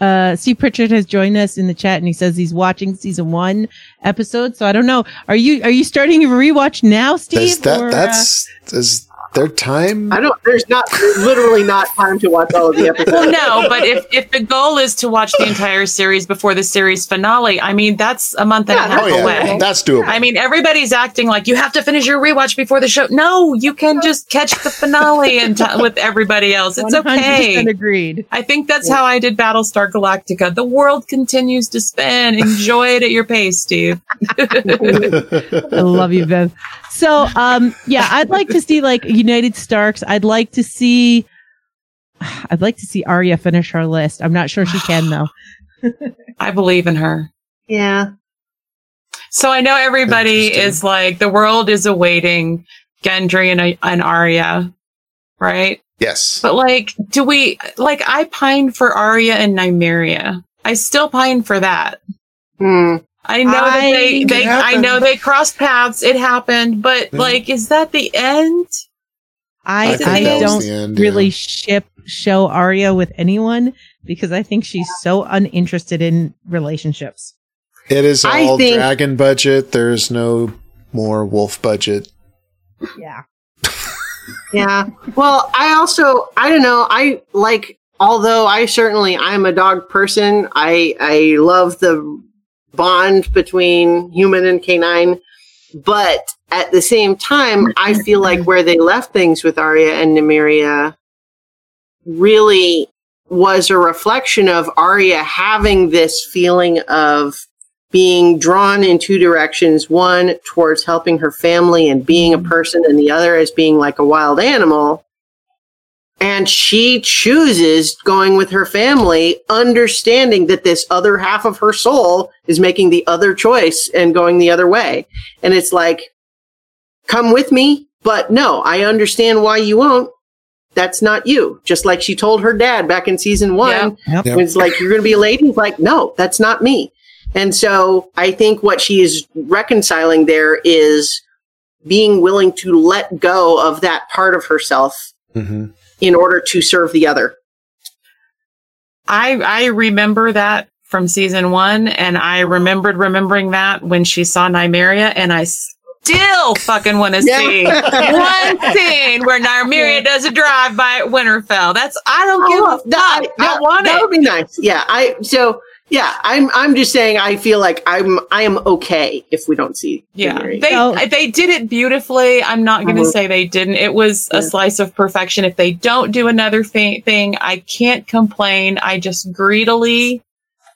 uh, Steve Pritchard has joined us in the chat, and he says he's watching season one episode. So I don't know. Are you are you starting a rewatch now, Steve? Is that or, uh, that's is there time? I don't. There's not there's literally not time to watch all of the episodes. Well, no, but if, if the goal is to watch the entire series before the series finale, I mean, that's a month and Yeah, a half Oh yeah, away. that's doable. I mean, everybody's acting like you have to finish your rewatch before the show. No, you can just catch the finale and t- with everybody else. It's 100% okay. agreed. I think that's how I did Battlestar Galactica. The world continues to spin. Enjoy it at your pace, Steve. I love you, Viv. So, um, yeah, I'd like to see like United Starks. I'd like to see. I'd like to see Arya finish her list. I'm not sure she can though. I believe in her. Yeah. So I know everybody is like the world is awaiting Gendry and, and Arya, right? yes. But like, do we like? I pine for Arya and Nymeria. I still pine for that. Hmm. I know that they, they I know they crossed paths. It happened, but Yeah. like, is that the end? I think I, don't end, really yeah. ship show Arya with anyone because I think she's so uninterested in relationships. It is all think- dragon budget. There's no more wolf budget. Yeah. Yeah. Well, I also I don't know. I like although I certainly I'm a dog person. I I love the bond between human and canine, but at the same time, I feel like where they left things with Arya and Nymeria really was a reflection of Arya having this feeling of being drawn in two directions one towards helping her family and being a mm-hmm. person and the other as being like a wild animal and she chooses going with her family understanding that this other half of her soul is making the other choice and going the other way and it's like come with me but no i understand why you won't that's not you just like she told her dad back in season one Yeah. Yep. Yep. it's like you're going to be a lady He's like no that's not me and so i think what she is reconciling there is being willing to let go of that part of herself hmm in order to serve the other I I remember that from season one, and I remembered remembering that when she saw Nymeria, and I still fucking want to see one scene where Nymeria does a drive by at Winterfell. That's I don't oh, give a fuck. that, I that, don't want that it. would be nice yeah i so yeah i'm i'm just saying i feel like i'm i am okay if we don't see Yeah, Mary. they Oh. they did it beautifully. I'm not going to Mhm. say they didn't. It was Yeah. a slice of perfection. If they don't do another thi- thing, I can't complain. I just greedily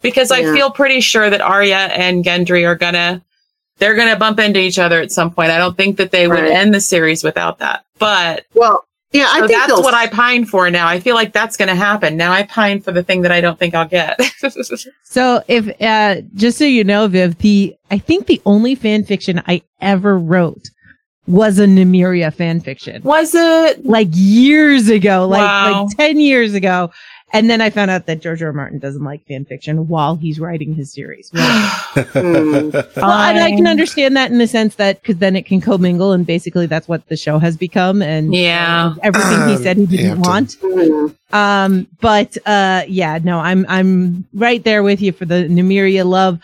because I feel pretty sure that Arya and Gendry are gonna they're gonna bump into each other at some point. I don't think that they would end the series without that. But well yeah i so think that's what I pine for now. I feel like that's going to happen. Now I pine for the thing that I don't think I'll get. So if uh just so you know, Viv, the I think the only fan fiction I ever wrote was a Nymeria fan fiction. Was it? Like years ago, like Wow. like ten years ago. And then I found out that George R. R. Martin doesn't like fan fiction while he's writing his series. Well, Hmm. well, and I can understand that in the sense that because then it can commingle, and basically that's what the show has become, and Yeah. everything he said he didn't have to- want. Hmm. Um, but uh, yeah, no, I'm I'm right there with you for the Nymeria love.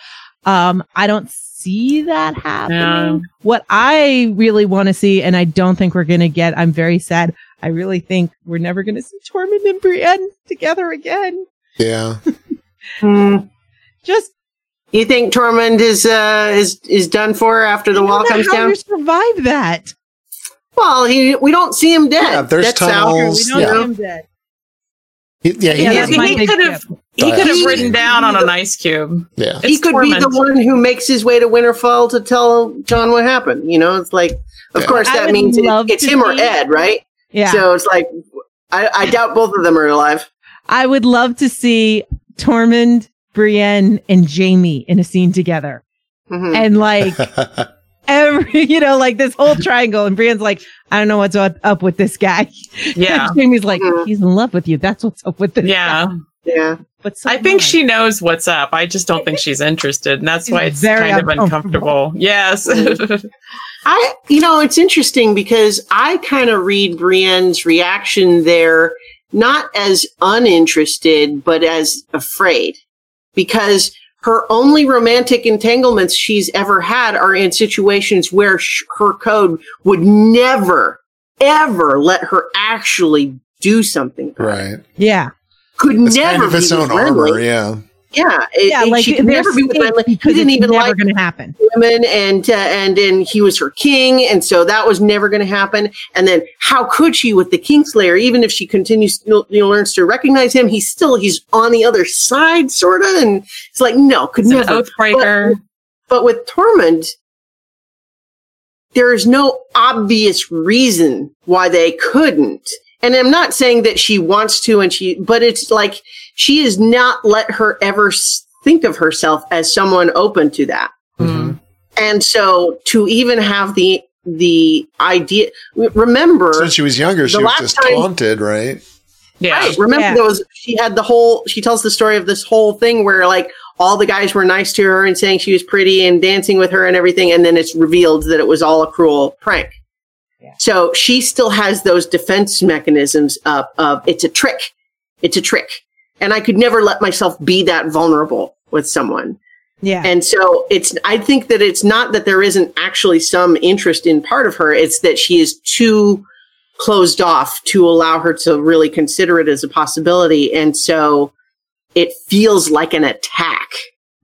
Um, I don't see that happening. Yeah. What I really want to see, and I don't think we're gonna get. I'm very sad. I really think we're never gonna see Tormund and Brienne together again. Yeah. Hmm. Just you think tormund is uh is is done for after the I wall don't comes how down you survive that. well he we don't see him dead Yeah, there's That's how- tunnels. We don't Yeah. see him dead. He- yeah. He Yeah, He, that's wasn't- my he could have tip. he could have He- ridden down on an ice cube. yeah. he It's could be the one who makes his way to Winterfell to tell Jon what happened. You know, it's like, of Yeah. course, I that means it, it's him or Ed, right? Yeah, So it's like, I, I doubt both of them are alive. I would love to see Tormund, Brienne, and Jaime in a scene together, Mhm. and like. Every, you know, like this whole triangle. And Brienne's like, I don't know what's up, up with this guy. Yeah. Jaime's like, Mhm. he's in love with you. That's what's up with this. Yeah. guy." Yeah. But so I am think she knows what's up. I just don't think she's interested. And that's She's why it's very kind of uncomfortable. uncomfortable. Yes. I, you know, it's interesting because I kind of read Brienne's reaction there not as uninterested, but as afraid because her only romantic entanglements she's ever had are in situations where sh- her code would never, ever let her actually do something. Right. Yeah. Could It's never kind of be its with own Renly. armor. Yeah. Yeah, it- Yeah. Like she could never be with safe Renly. He because didn't it's even never like going to happen. women and uh, and then he was her king and so that was never going to happen and then how could she with the kingslayer even if she continues you know, learns to recognize him he's still he's on the other side sort of and it's like no could It's an never oath breaker. but with tormund there is no obvious reason why they couldn't and i'm not saying that she wants to and she but it's like she has not let her ever think of herself as someone open to that Mm. and so to even have the the idea remember Since she was younger, she was just time- taunted, right? Yeah. right, remember Yeah. those she had the whole she tells the story of this whole thing where like all the guys were nice to her and saying she was pretty and dancing with her and everything and then it's revealed that it was all a cruel prank Yeah. so she still has those defense mechanisms up of it's a trick it's a trick and i could never let myself be that vulnerable with someone Yeah. And so it's, I think that it's not that there isn't actually some interest in part of her. It's that she is too closed off to allow her to really consider it as a possibility. And so it feels like an attack.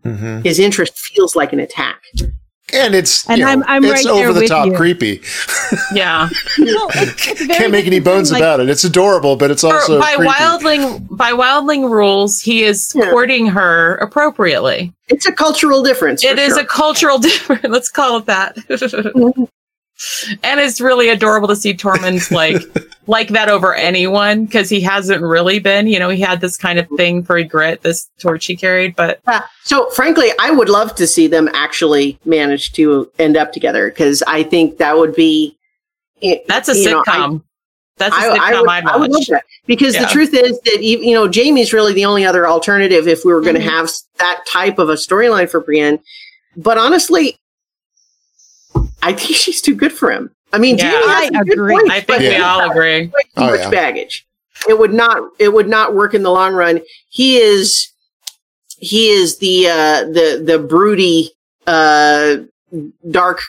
hmm His interest feels like an attack. And it's And you know, I'm- I'm it's right there over the top you. creepy. Yeah. Well, it's- it's Can't make any bones like- about it. It's adorable, but it's also by creepy. wildling by wildling rules, he is Yeah. courting her appropriately. It's a cultural difference. It for is sure. a cultural difference. Let's call it that. and it's really adorable to see Tormund like like that over anyone because he hasn't really been. You know, he had this kind of thing for Grit, this torch he carried, but Yeah. So, frankly, I would love to see them actually manage to end up together because I think that would be. it- that's a you know, I- sitcom. that's a I, sitcom I would, I'd I would love that because the truth is that you you know Jaime's really the only other alternative if we were going to Mhm. have that type of a storyline for Brienne. But honestly, I think she's too good for him. I mean, Yeah. Jaime has I some good agree. points, I think we Yeah. all agree. way too Oh, much yeah. baggage. It would not. It would not work in the long run. He is. He is the uh, the the broody, uh, dark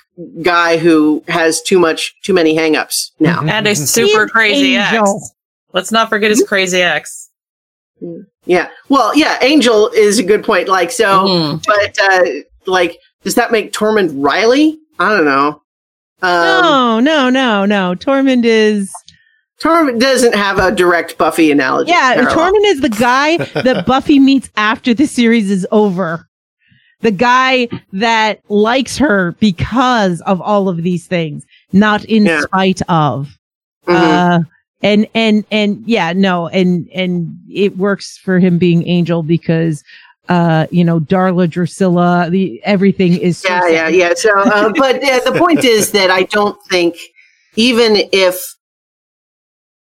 guy who has too much, too many hangups now. And a super He's crazy Angel. ex. Let's not forget his crazy ex. Yeah. Well, yeah. Angel is a good point. Like so, Mhm. but uh, like, does that make Tormund Riley? I don't know. Um, no, no, no, no. Tormund is Tormund doesn't have a direct Buffy analogy. yeah. parallel. Tormund is the guy that Buffy meets after the series is over. The guy that likes her because of all of these things, not in Yeah. spite of. Mhm. Uh, and and and yeah, no, and and it works for him being Angel because uh, you know, Darla Drusilla, the everything is so yeah, yeah, sad. yeah. So, uh, but uh, the point is that I don't think even if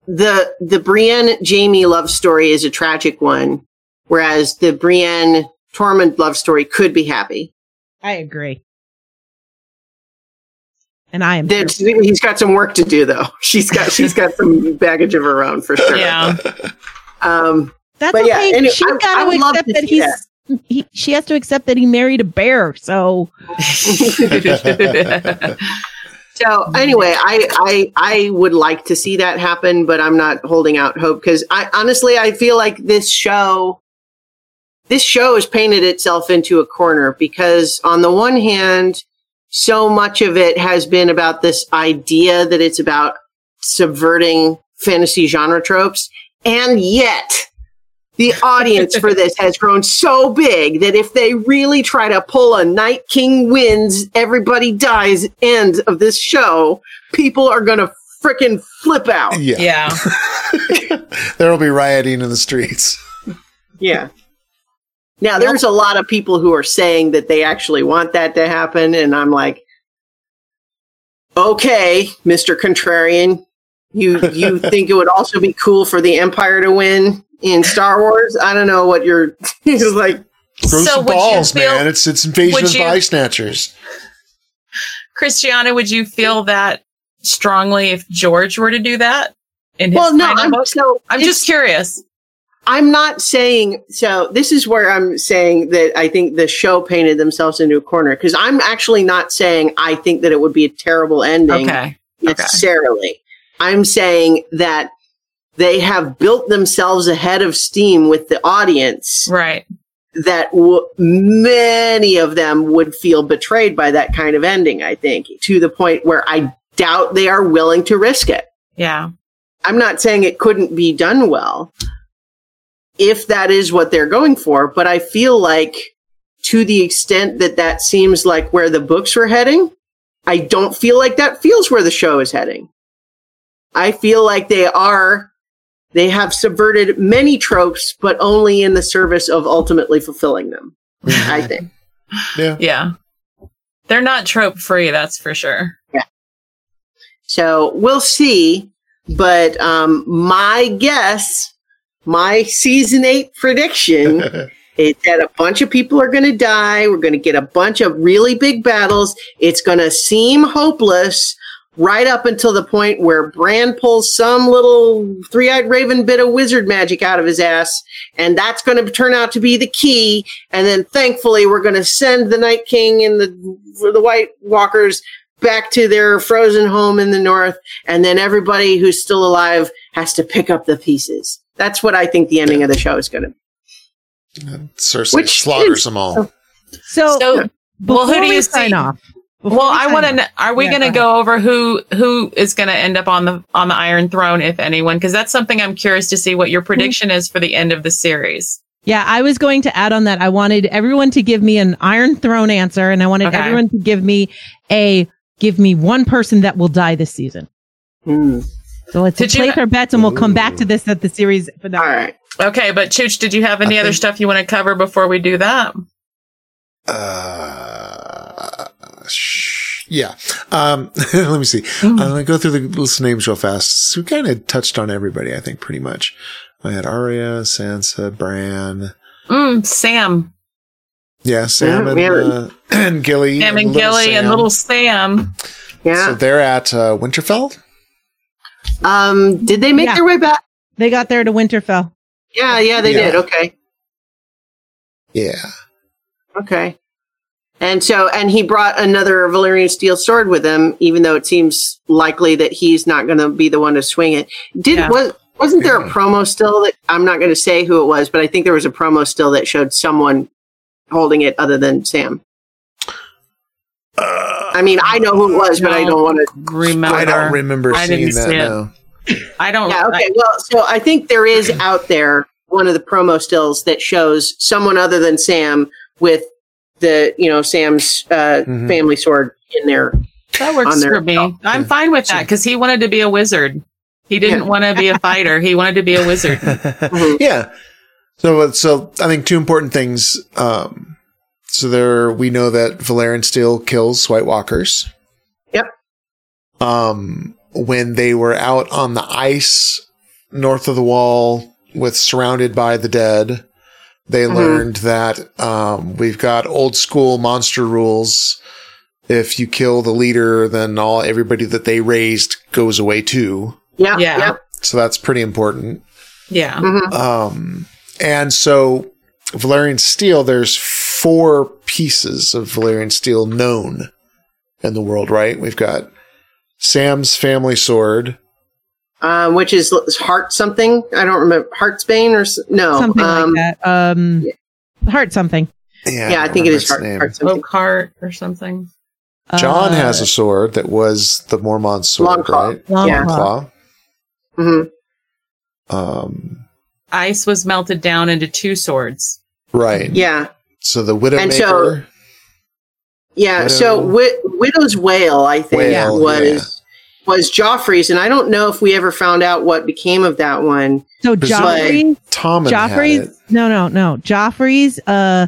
the the Brienne Jaime love story is a tragic one, whereas the Brienne Tormund love story could be happy. I agree. And I am he's got some work to do though. She's got she's got some baggage of her own for sure. Yeah. Um, That's But yeah, okay. anyway, She's I- got to accept that see he's. He, she has to accept that he married a bear. So So anyway, I, I I would like to see that happen, but I'm not holding out hope because I honestly I feel like this show this show has painted itself into a corner because on the one hand, so much of it has been about this idea that it's about subverting fantasy genre tropes, and yet the audience for this has grown so big that if they really try to pull a Night King wins, everybody dies end of this show, people are going to freaking flip out. Yeah. yeah. there will be rioting in the streets. Yeah. Now, there's a lot of people who are saying that they actually want that to happen, and I'm like, okay, Mister Contrarian, you you think it would also be cool for the Empire to win in Star Wars? I don't know what you're it's like. Grow So some you balls, feel- man. It's it's invasion would of you- body snatchers. Christiana, would you feel that strongly if George were to do that? In his Well, no, I'm so I'm just curious. I'm not saying so. This is where I'm saying that I think the show painted themselves into a corner because I'm actually not saying I think that it would be a terrible ending Okay. necessarily. I'm saying that they have built themselves ahead of steam with the audience Right. that w- many of them would feel betrayed by that kind of ending. I think to the point where I doubt they are willing to risk it. Yeah. I'm not saying it couldn't be done well if that is what they're going for, but I feel like to the extent that that seems like where the books were heading, I don't feel like that feels where the show is heading. I feel like they are, they have subverted many tropes, but only in the service of ultimately fulfilling them, I think. Yeah. Yeah. They're not trope free, that's for sure. Yeah. So we'll see. But um, my guess, my season eight prediction is that a bunch of people are going to die. We're going to get a bunch of really big battles. It's going to seem hopeless right up until the point where Bran pulls some little three eyed raven bit of wizard magic out of his ass. And that's going to turn out to be the key. And then thankfully, we're going to send the Night King and the, the White Walkers back to their frozen home in the north. And then everybody who's still alive has to pick up the pieces. That's what I think the ending of the show is going to be. Cersei Which slaughters is- them all. So, So, well, who do you sign see? off? Before well, I want to. know Are we Yeah, going to go go over who who is going to end up on the on the Iron Throne, if anyone? Because that's something I'm curious to see what your prediction is for the end of the series. Yeah, I was going to add on that. I wanted everyone to give me an Iron Throne answer, and I wanted Okay. everyone to give me a give me one person that will die this season. Hmm. So let's Did you- place our bets, and we'll come back to this at the series All finale. right. Okay, but Chooch, did you have any I other think- stuff you want to cover before we do that? Uh, sh- yeah. Um, let me see. Mhm. I'm gonna go through the list of names real fast. So we kind of touched on everybody, I think, pretty much. I had Arya, Sansa, Bran. Mm, Sam, Yeah, Sam Yeah, and, uh, and Gilly. Sam and little Gilly and Sam. little Sam. Yeah. So they're at uh, Winterfell. um, did they make Yeah. their way back? They got there to Winterfell. Yeah, yeah, they Yeah. did. Okay. Yeah. Okay. And so, and he brought another Valyrian steel sword with him, even though it seems likely that he's not going to be the one to swing it. Did Yeah. was wasn't there a promo still that I'm not going to say who it was, but I think there was a promo still that showed someone holding it other than Sam. Uh, I mean, I know who it was, but I don't want to. Remember? I don't remember I seeing didn't that see it. now. I don't. Yeah. Okay. Well, so I think there is out there one of the promo stills that shows someone other than Sam with the you know Sam's uh, Mhm. family sword in there. That works on there. for me. I'm fine with that because he wanted to be a wizard. He didn't Yeah. want to be a fighter. He wanted to be a wizard. yeah. So, so I think two important things. Um, so there, we know that Valyrian Steel kills White Walkers. Yep. Um, when they were out on the ice north of the wall with surrounded by the dead, they Mhm. learned that, um, we've got old school monster rules. If you kill the leader, then all, everybody that they raised goes away too. Yeah. Yeah. Yep. So that's pretty important. Yeah. Mhm. Um, and so Valyrian steel, there's four pieces of Valyrian steel known in the world, right? We've got Sam's family sword. Um, which is is heart something. I don't remember Heartsbane or no. something um, like that. Um, heart something. Yeah, Yeah, I don't think it remember is its heart, name. heart something. Oakheart or something. Jon Uh, has a sword that was the Mormont sword, Longclaw. right? long yeah. claw. Claw. hmm Um, Ice was melted down into two swords. right. Yeah. So the Widowmaker. And so- Yeah. Widow- So Wi- Widow's Wail, I think, Wail, was yeah. Was Joffrey's, and I don't know if we ever found out what became of that one. So Joffrey, Tommen had Joffrey's no, no, no. Joffrey's uh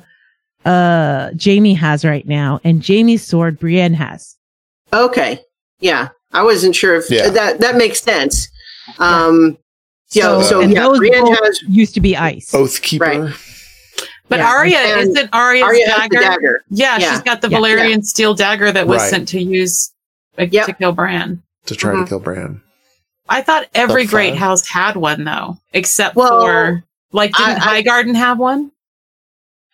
uh Jaime has right now, and Jaime's sword Brienne has. Okay. Yeah, I wasn't sure if Yeah. that that makes sense. Um, yeah, So- so, and yeah, those Brienne has used to be ice. Oathkeeper. Right. But Yeah. Arya isn't Arya's Arya dagger? dagger. Yeah, Yeah. she's got the Yeah. Valyrian steel dagger that was Right. sent to use uh, Yep. to kill Bran. To try to kill Bran. I thought every Top great five. house had one though, except Well, for like didn't I- I- Highgarden have one?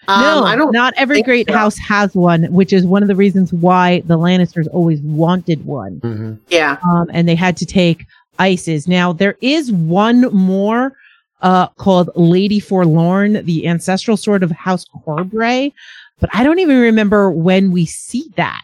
Um, no, I don't. not every great so. house has one, which is one of the reasons why the Lannisters always wanted one. hmm Yeah, Um, and they had to take ices. Now there is one more, uh, called Lady Forlorn, the ancestral sword of House Corbray, but I don't even remember when we see that.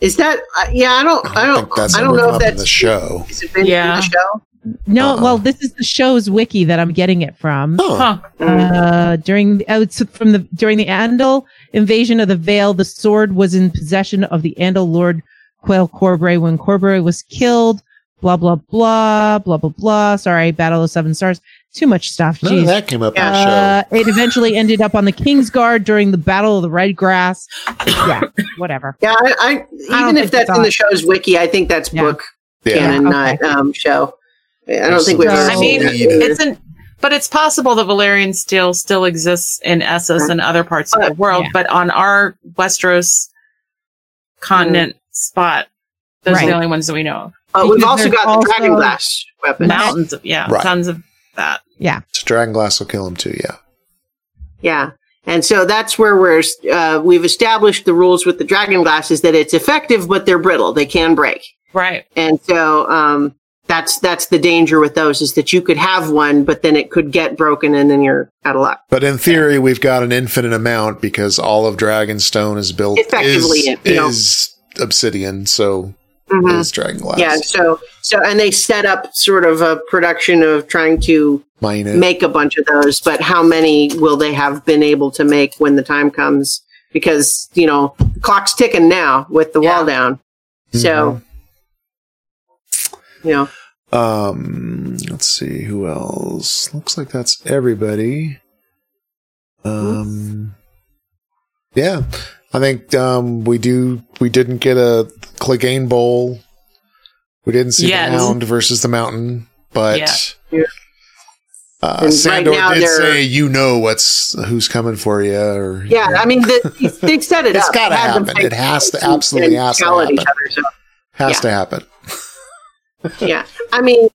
Is that? Uh, yeah, I don't. I I don't. think that's I don't know if up in that's the show. Is it been Yeah. in the show? No, Uh-oh. well, this is the show's wiki that I'm getting it from. Huh. Huh. Uh, during the, oh, it's from the during the Andal invasion of the Vale, the sword was in possession of the Andal Lord Quail Corbray when Corbray was killed. Blah blah blah blah blah blah. Sorry, Battle of Seven Stars. Too much stuff. None of that came up in the Uh, show. it eventually ended up on the King's Guard during the Battle of the Red Grass. Yeah, whatever. Yeah, I, I don't even if that's in the show's wiki, I think that's Yeah. book Yeah. canon, Okay. not um, show. I don't think we've ever I seen mean, that. it's an but it's possible the Valyrian steel still exists in Essos and other parts of the world, Yeah. but on our Westeros continent spot, those are the only ones that we know of. Uh, we've also there's got the also- dragon glass weapon. Mountains of yeah, Right. tons of that. Yeah. So dragon glass will kill him too. Yeah. Yeah. And so that's where we're, uh, we've established the rules with the dragon glass is that it's effective, but they're brittle. They can break. Right. And so, um, that's, that's the danger with those is that you could have one, but then it could get broken and then you're out of luck. But in theory, we've got an infinite amount because all of Dragonstone is built Effectively, is, you know. is obsidian, so Mhm. is Dragonglass. Yeah. So, so, and they set up sort of a production of trying to Mine make a bunch of those, but how many will they have been able to make when the time comes? Because, you know, the clock's ticking now with the wall down. So, you know, Um, let's see who else. Looks like that's everybody. Um, yeah, I think um we do. We didn't get a Clegane Bowl. We didn't see Yet. the Hound versus the Mountain, but Yeah. uh, And right Sandor now did say, "You know what's who's coming for you." Or yeah, I mean, the, they set it It's up. gotta happen. It has to- absolutely has to yell at each happen. other, so, has yeah. to happen. yeah, I mean,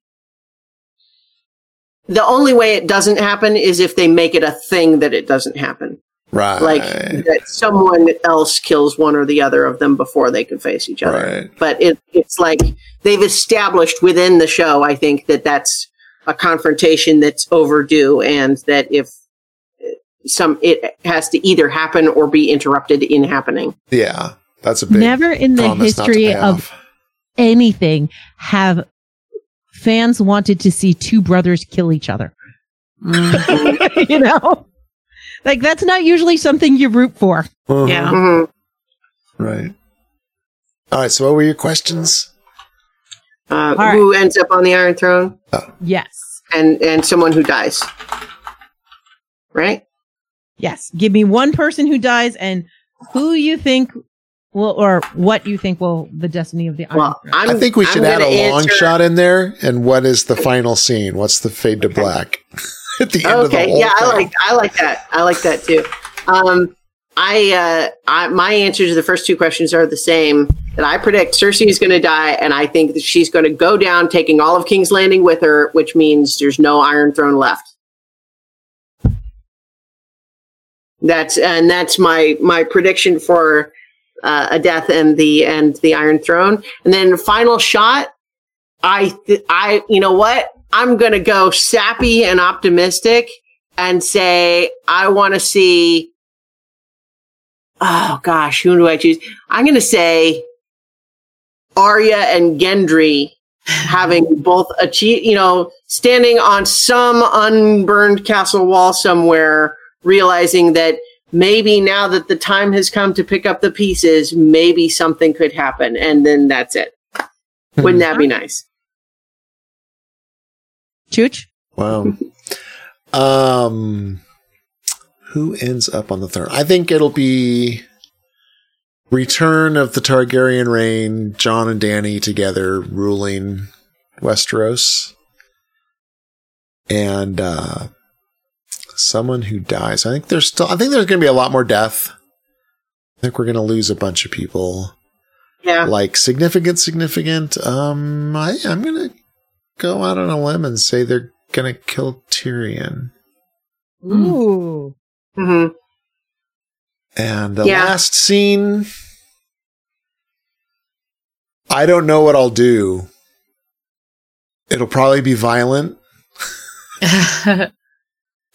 the only way it doesn't happen is if they make it a thing that it doesn't happen. Right. Like that someone else kills one or the other of them before they can face each other. Right. But it, it's like they've established within the show, I think, that that's a confrontation that's overdue and that if uh, some, it has to either happen or be interrupted in happening. Yeah, that's a big Never in the promise not to history of anything have fans wanted to see two brothers kill each other. Mm. you know? Like that's not usually something you root for. Uh-huh. Yeah. Mhm. Right. All right. So, what were your questions? Uh, right. Who ends up on the Iron Throne Yes. and, and someone who dies. Right? Yes. Give me one person who dies and who you think will or what you think will the destiny of the Iron Well, Throne. I'm, I think we should I'm add gonna a long shot in there. And what is the final scene? What's the fade to black at the end of the Okay, whole yeah, I like I like that. I like that too. Um, I, uh, I my answer to the first two questions are the same. That I predict Cersei is going to die, and I think that she's going to go down, taking all of King's Landing with her, which means there's no Iron Throne left. That's and that's my my prediction for uh, a death and the and the Iron Throne, and then final shot. I th- I you know what I'm gonna go sappy and optimistic and say I want to see. Oh gosh, who do I choose? I'm gonna say Arya and Gendry having both achieved, you know, standing on some unburned castle wall somewhere, realizing that maybe now that the time has come to pick up the pieces, maybe something could happen, and then that's it. Wouldn't that be hmm. nice? Chooch? Wow. um, who ends up on the throne? I think it'll be. return of the Targaryen reign, Jon and Dany together ruling Westeros. And uh someone who dies. I think there's still I think there's gonna be a lot more death. I think we're gonna lose a bunch of people. Yeah. Like significant, significant. Um I, I'm gonna go out on a limb and say they're gonna kill Tyrion. Ooh. hmm And the Yeah. last scene, I don't know what I'll do. It'll probably be violent.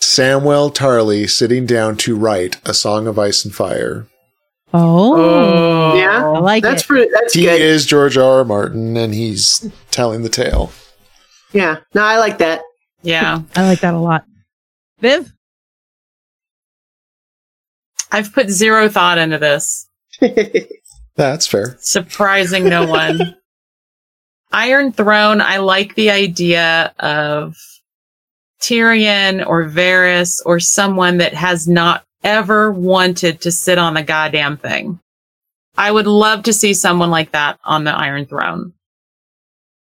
Samwell Tarly sitting down to write A Song of Ice and Fire. Oh. Yeah. I like That's it. pretty. That's He good. is George R. R. Martin, and he's telling the tale. Yeah. No, I like that. yeah. I like that a lot. Viv? I've put zero thought into this. That's fair. surprising no one. Iron Throne, I like the idea of Tyrion or Varys or someone that has not ever wanted to sit on the goddamn thing. I would love to see someone like that on the Iron Throne.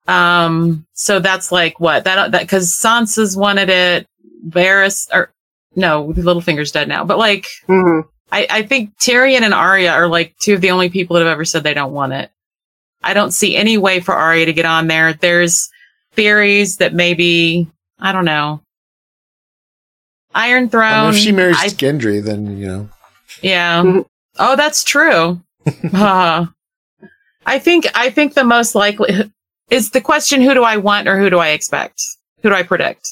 Um, so that's like what that, that, cause Sansa's wanted it, Varys, or no, Littlefinger's dead now, but like, hmm I, I think Tyrion and Arya are like two of the only people that have ever said they don't want it. I don't see any way for Arya to get on there. There's theories that maybe I don't know. Iron I mean, Throne. if she marries I- Gendry, then, you know. yeah. Mhm. Oh, that's true. Uh, I think I think the most likely is the question: Who do I want or who do I expect? Who do I predict?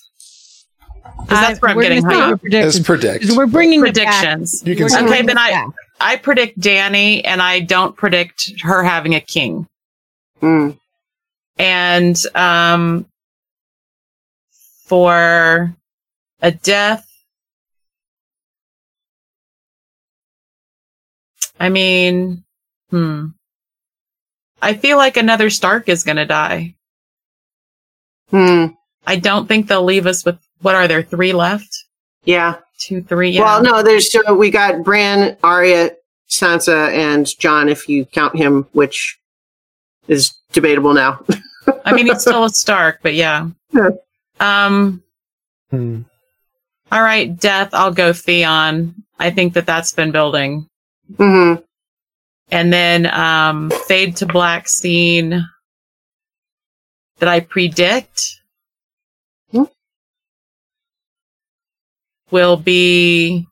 'Cause that's where I'm we're getting gonna hung your up. As predictions. predict. We're bringing predictions. You can We're say- gonna Okay, then I- back. I predict Dany, and I don't predict her having a king. Mm. and um for a death i mean hmm i feel like another stark is going to die Hmm. i don't think they'll leave us with what are there three left Yeah. two three yeah Well, no, there's so we got Bran, Arya, Sansa, and Jon. If you count him, which is debatable now. i mean he's still a stark but yeah Yeah. um Hmm. all right death i'll go theon i think that that's been building hmm And then um, fade to black scene that I predict Hmm. will be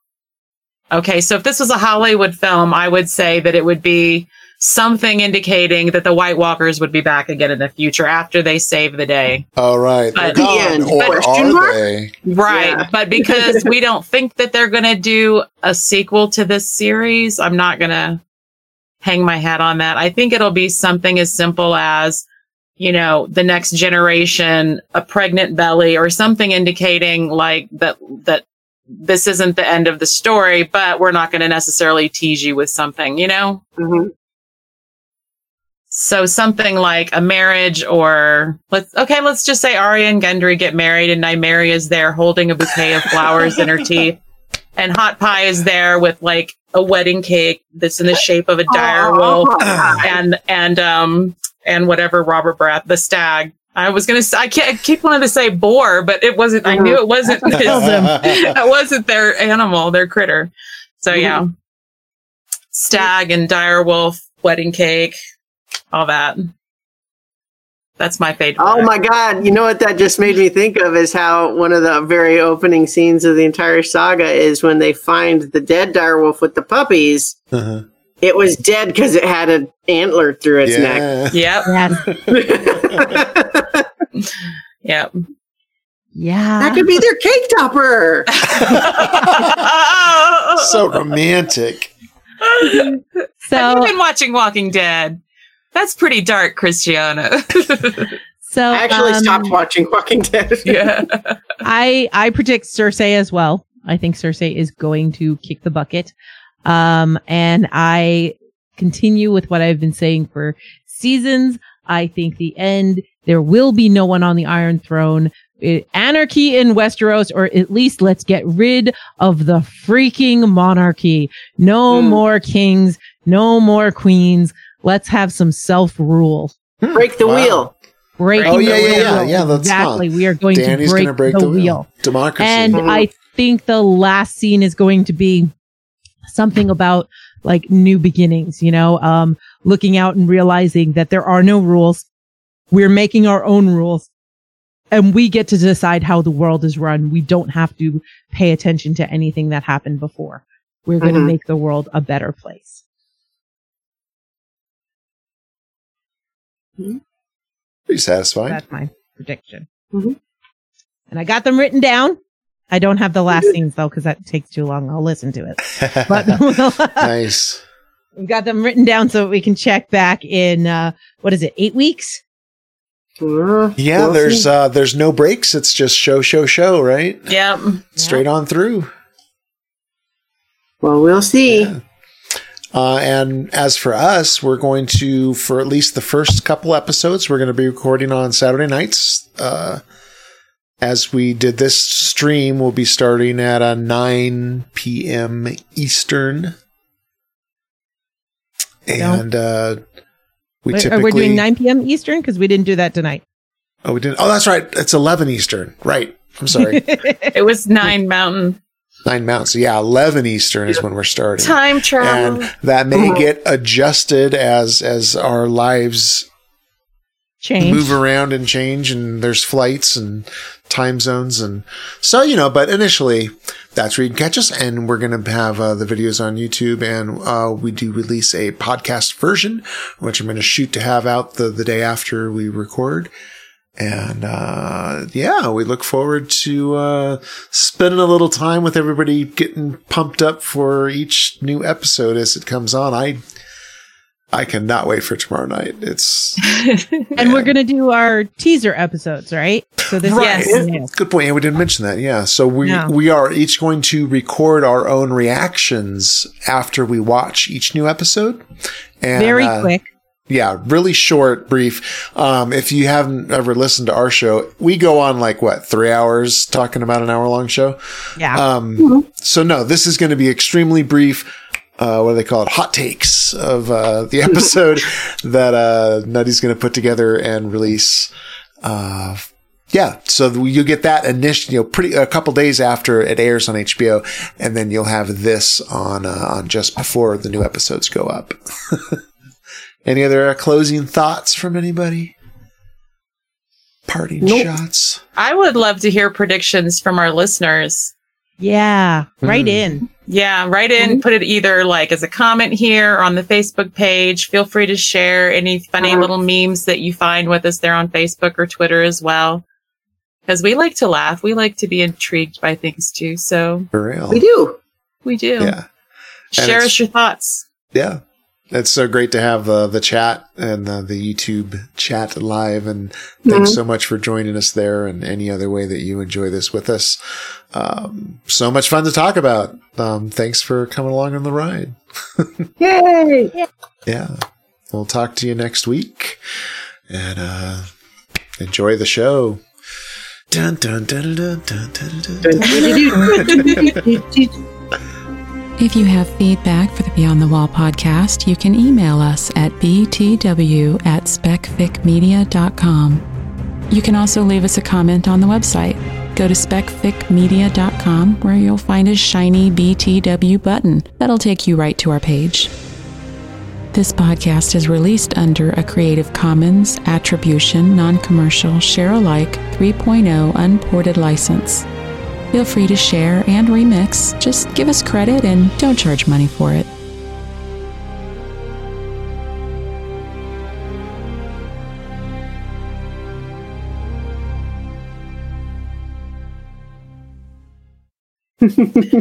okay. So if this was a Hollywood film, I would say that it would be something indicating that the White Walkers would be back again in the future after they save the day. All right. But- The gone, end. or Question are they? Right. Yeah. But because we don't think that they're going to do a sequel to this series, I'm not going to hang my hat on that. I think it'll be something as simple as, you know, the next generation, a pregnant belly or something indicating like that, that this isn't the end of the story, but we're not going to necessarily tease you with something, you know? hmm So something like a marriage or let's okay, let's just say Arya and Gendry get married and Nymeria is there holding a bouquet of flowers in her teeth. And Hot Pie is there with like a wedding cake that's in the shape of a dire wolf and and um and whatever Robert Bratt, the stag. I was gonna say I, can't, I keep wanting to say boar, but it wasn't. I knew it wasn't. His, that wasn't their animal, their critter. So yeah, stag and dire wolf, wedding cake, all that. That's my favorite. Oh my God! You know what that just made me think of is how one of the very opening scenes of the entire saga is when they find the dead direwolf with the puppies. Uh-huh. It was dead because it had an antler through its neck. Yeah. Yep. Yes. Yep. Yeah. that could be their cake topper. so romantic. Have so you been watching Walking Dead? That's pretty dark, Christiana. so I actually um, stopped watching Walking Dead. yeah. I I predict Cersei as well. I think Cersei is going to kick the bucket. Um, and I continue with what I've been saying for seasons. I think the end, there will be no one on the Iron Throne. It- anarchy in Westeros, or at least let's get rid of the freaking monarchy. No Hmm. more kings, No more queens. Let's have some self rule. Break the Wow. wheel. Break Oh, the yeah, yeah, yeah, wheel. yeah, that's exactly. fun. We are going Dany's to break, gonna break the, the, wheel. Democracy. And Mhm. I think the last scene is going to be something about like new beginnings, you know, um, looking out and realizing that there are no rules. We're making our own rules and we get to decide how the world is run. We don't have to pay attention to anything that happened before. We're going to Mhm. make the world a better place. Pretty satisfying. That's my prediction. Mhm. And I got them written down. I don't have the last scenes though, because that takes too long. I'll listen to it. But nice. we've got them written down so we can check back in uh what is it, eight weeks? Uh, Yeah, we'll there's uh there's no breaks. It's just show, show, show, right? Yep. Straight on through. well, we'll see. Yeah. Uh, and as for us, we're going to, for at least the first couple episodes, we're going to be recording on Saturday nights. Uh, as we did this stream, we'll be starting at uh, 9 p.m. Eastern. And uh, we We're, typically. we're doing 9 p.m. Eastern because we didn't do that tonight. Oh, we didn't. Oh, that's right. It's 11 Eastern. Right. I'm sorry. It was nine mountain. Nine mounts. Yeah, 11 Eastern is when we're starting. Time travel. and that may get adjusted as as our lives Change. move around and change and there's flights and time zones and so you know but initially that's where you can catch us and we're going to have uh, the videos on youtube and uh, we do release a podcast version which i'm going to shoot to have out the, the day after we record and uh, yeah we look forward to uh, spending a little time with everybody getting pumped up for each new episode as it comes on i i cannot wait for tomorrow night it's and we're going to do our teaser episodes, right? So this Right. is Yeah. Good point. Yeah, we didn't mention that. Yeah. So we No. we are each going to record our own reactions after we watch each new episode. And, very uh, quick. Yeah, really short, brief. Um, if you haven't ever listened to our show, we go on like what three hours talking about an hour long show. Yeah. Um, so no, this is going to be extremely brief. Uh, what do they call it? Hot takes of uh, the episode that uh, Nutty's going to put together and release. Uh, yeah, so you get that initial, you know, pretty a couple days after it airs on HBO, and then you'll have this on uh, on just before the new episodes go up. Any other uh, closing thoughts from anybody? Parting Nope. shots. I would love to hear predictions from our listeners. yeah. Right Mm. in. Yeah, write in, put it either like as a comment here or on the Facebook page. Feel free to share any funny Uh-huh. little memes that you find with us there on Facebook or Twitter as well. Because we like to laugh. We like to be intrigued by things too. So For real. We do. we do. Yeah. And Share us your thoughts. Yeah. It's so great to have uh, the chat and uh, the YouTube chat live. And thanks so much for joining us there and any other way that you enjoy this with us. Um, so much fun to talk about. Um, thanks for coming along on the ride. Yay! Yeah. We'll talk to you next week and uh, enjoy the show. Dun, dun, dun, If you have feedback for the Beyond the Wall podcast, you can email us at btw at specficmedia.com. You can also leave us a comment on the website. Go to specficmedia.com where you'll find a shiny BTW button that'll take you right to our page. This podcast is released under a Creative Commons Attribution Non Commercial Share Alike 3.0 Unported license. Feel free to share and remix. Just give us credit and don't charge money for it.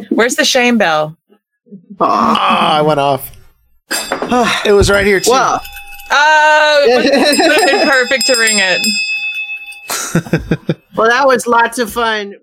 Where's the shame bell? Ah, I went off. It was right here, too. well, Oh, it would have been perfect to ring it. well, that was lots of fun. But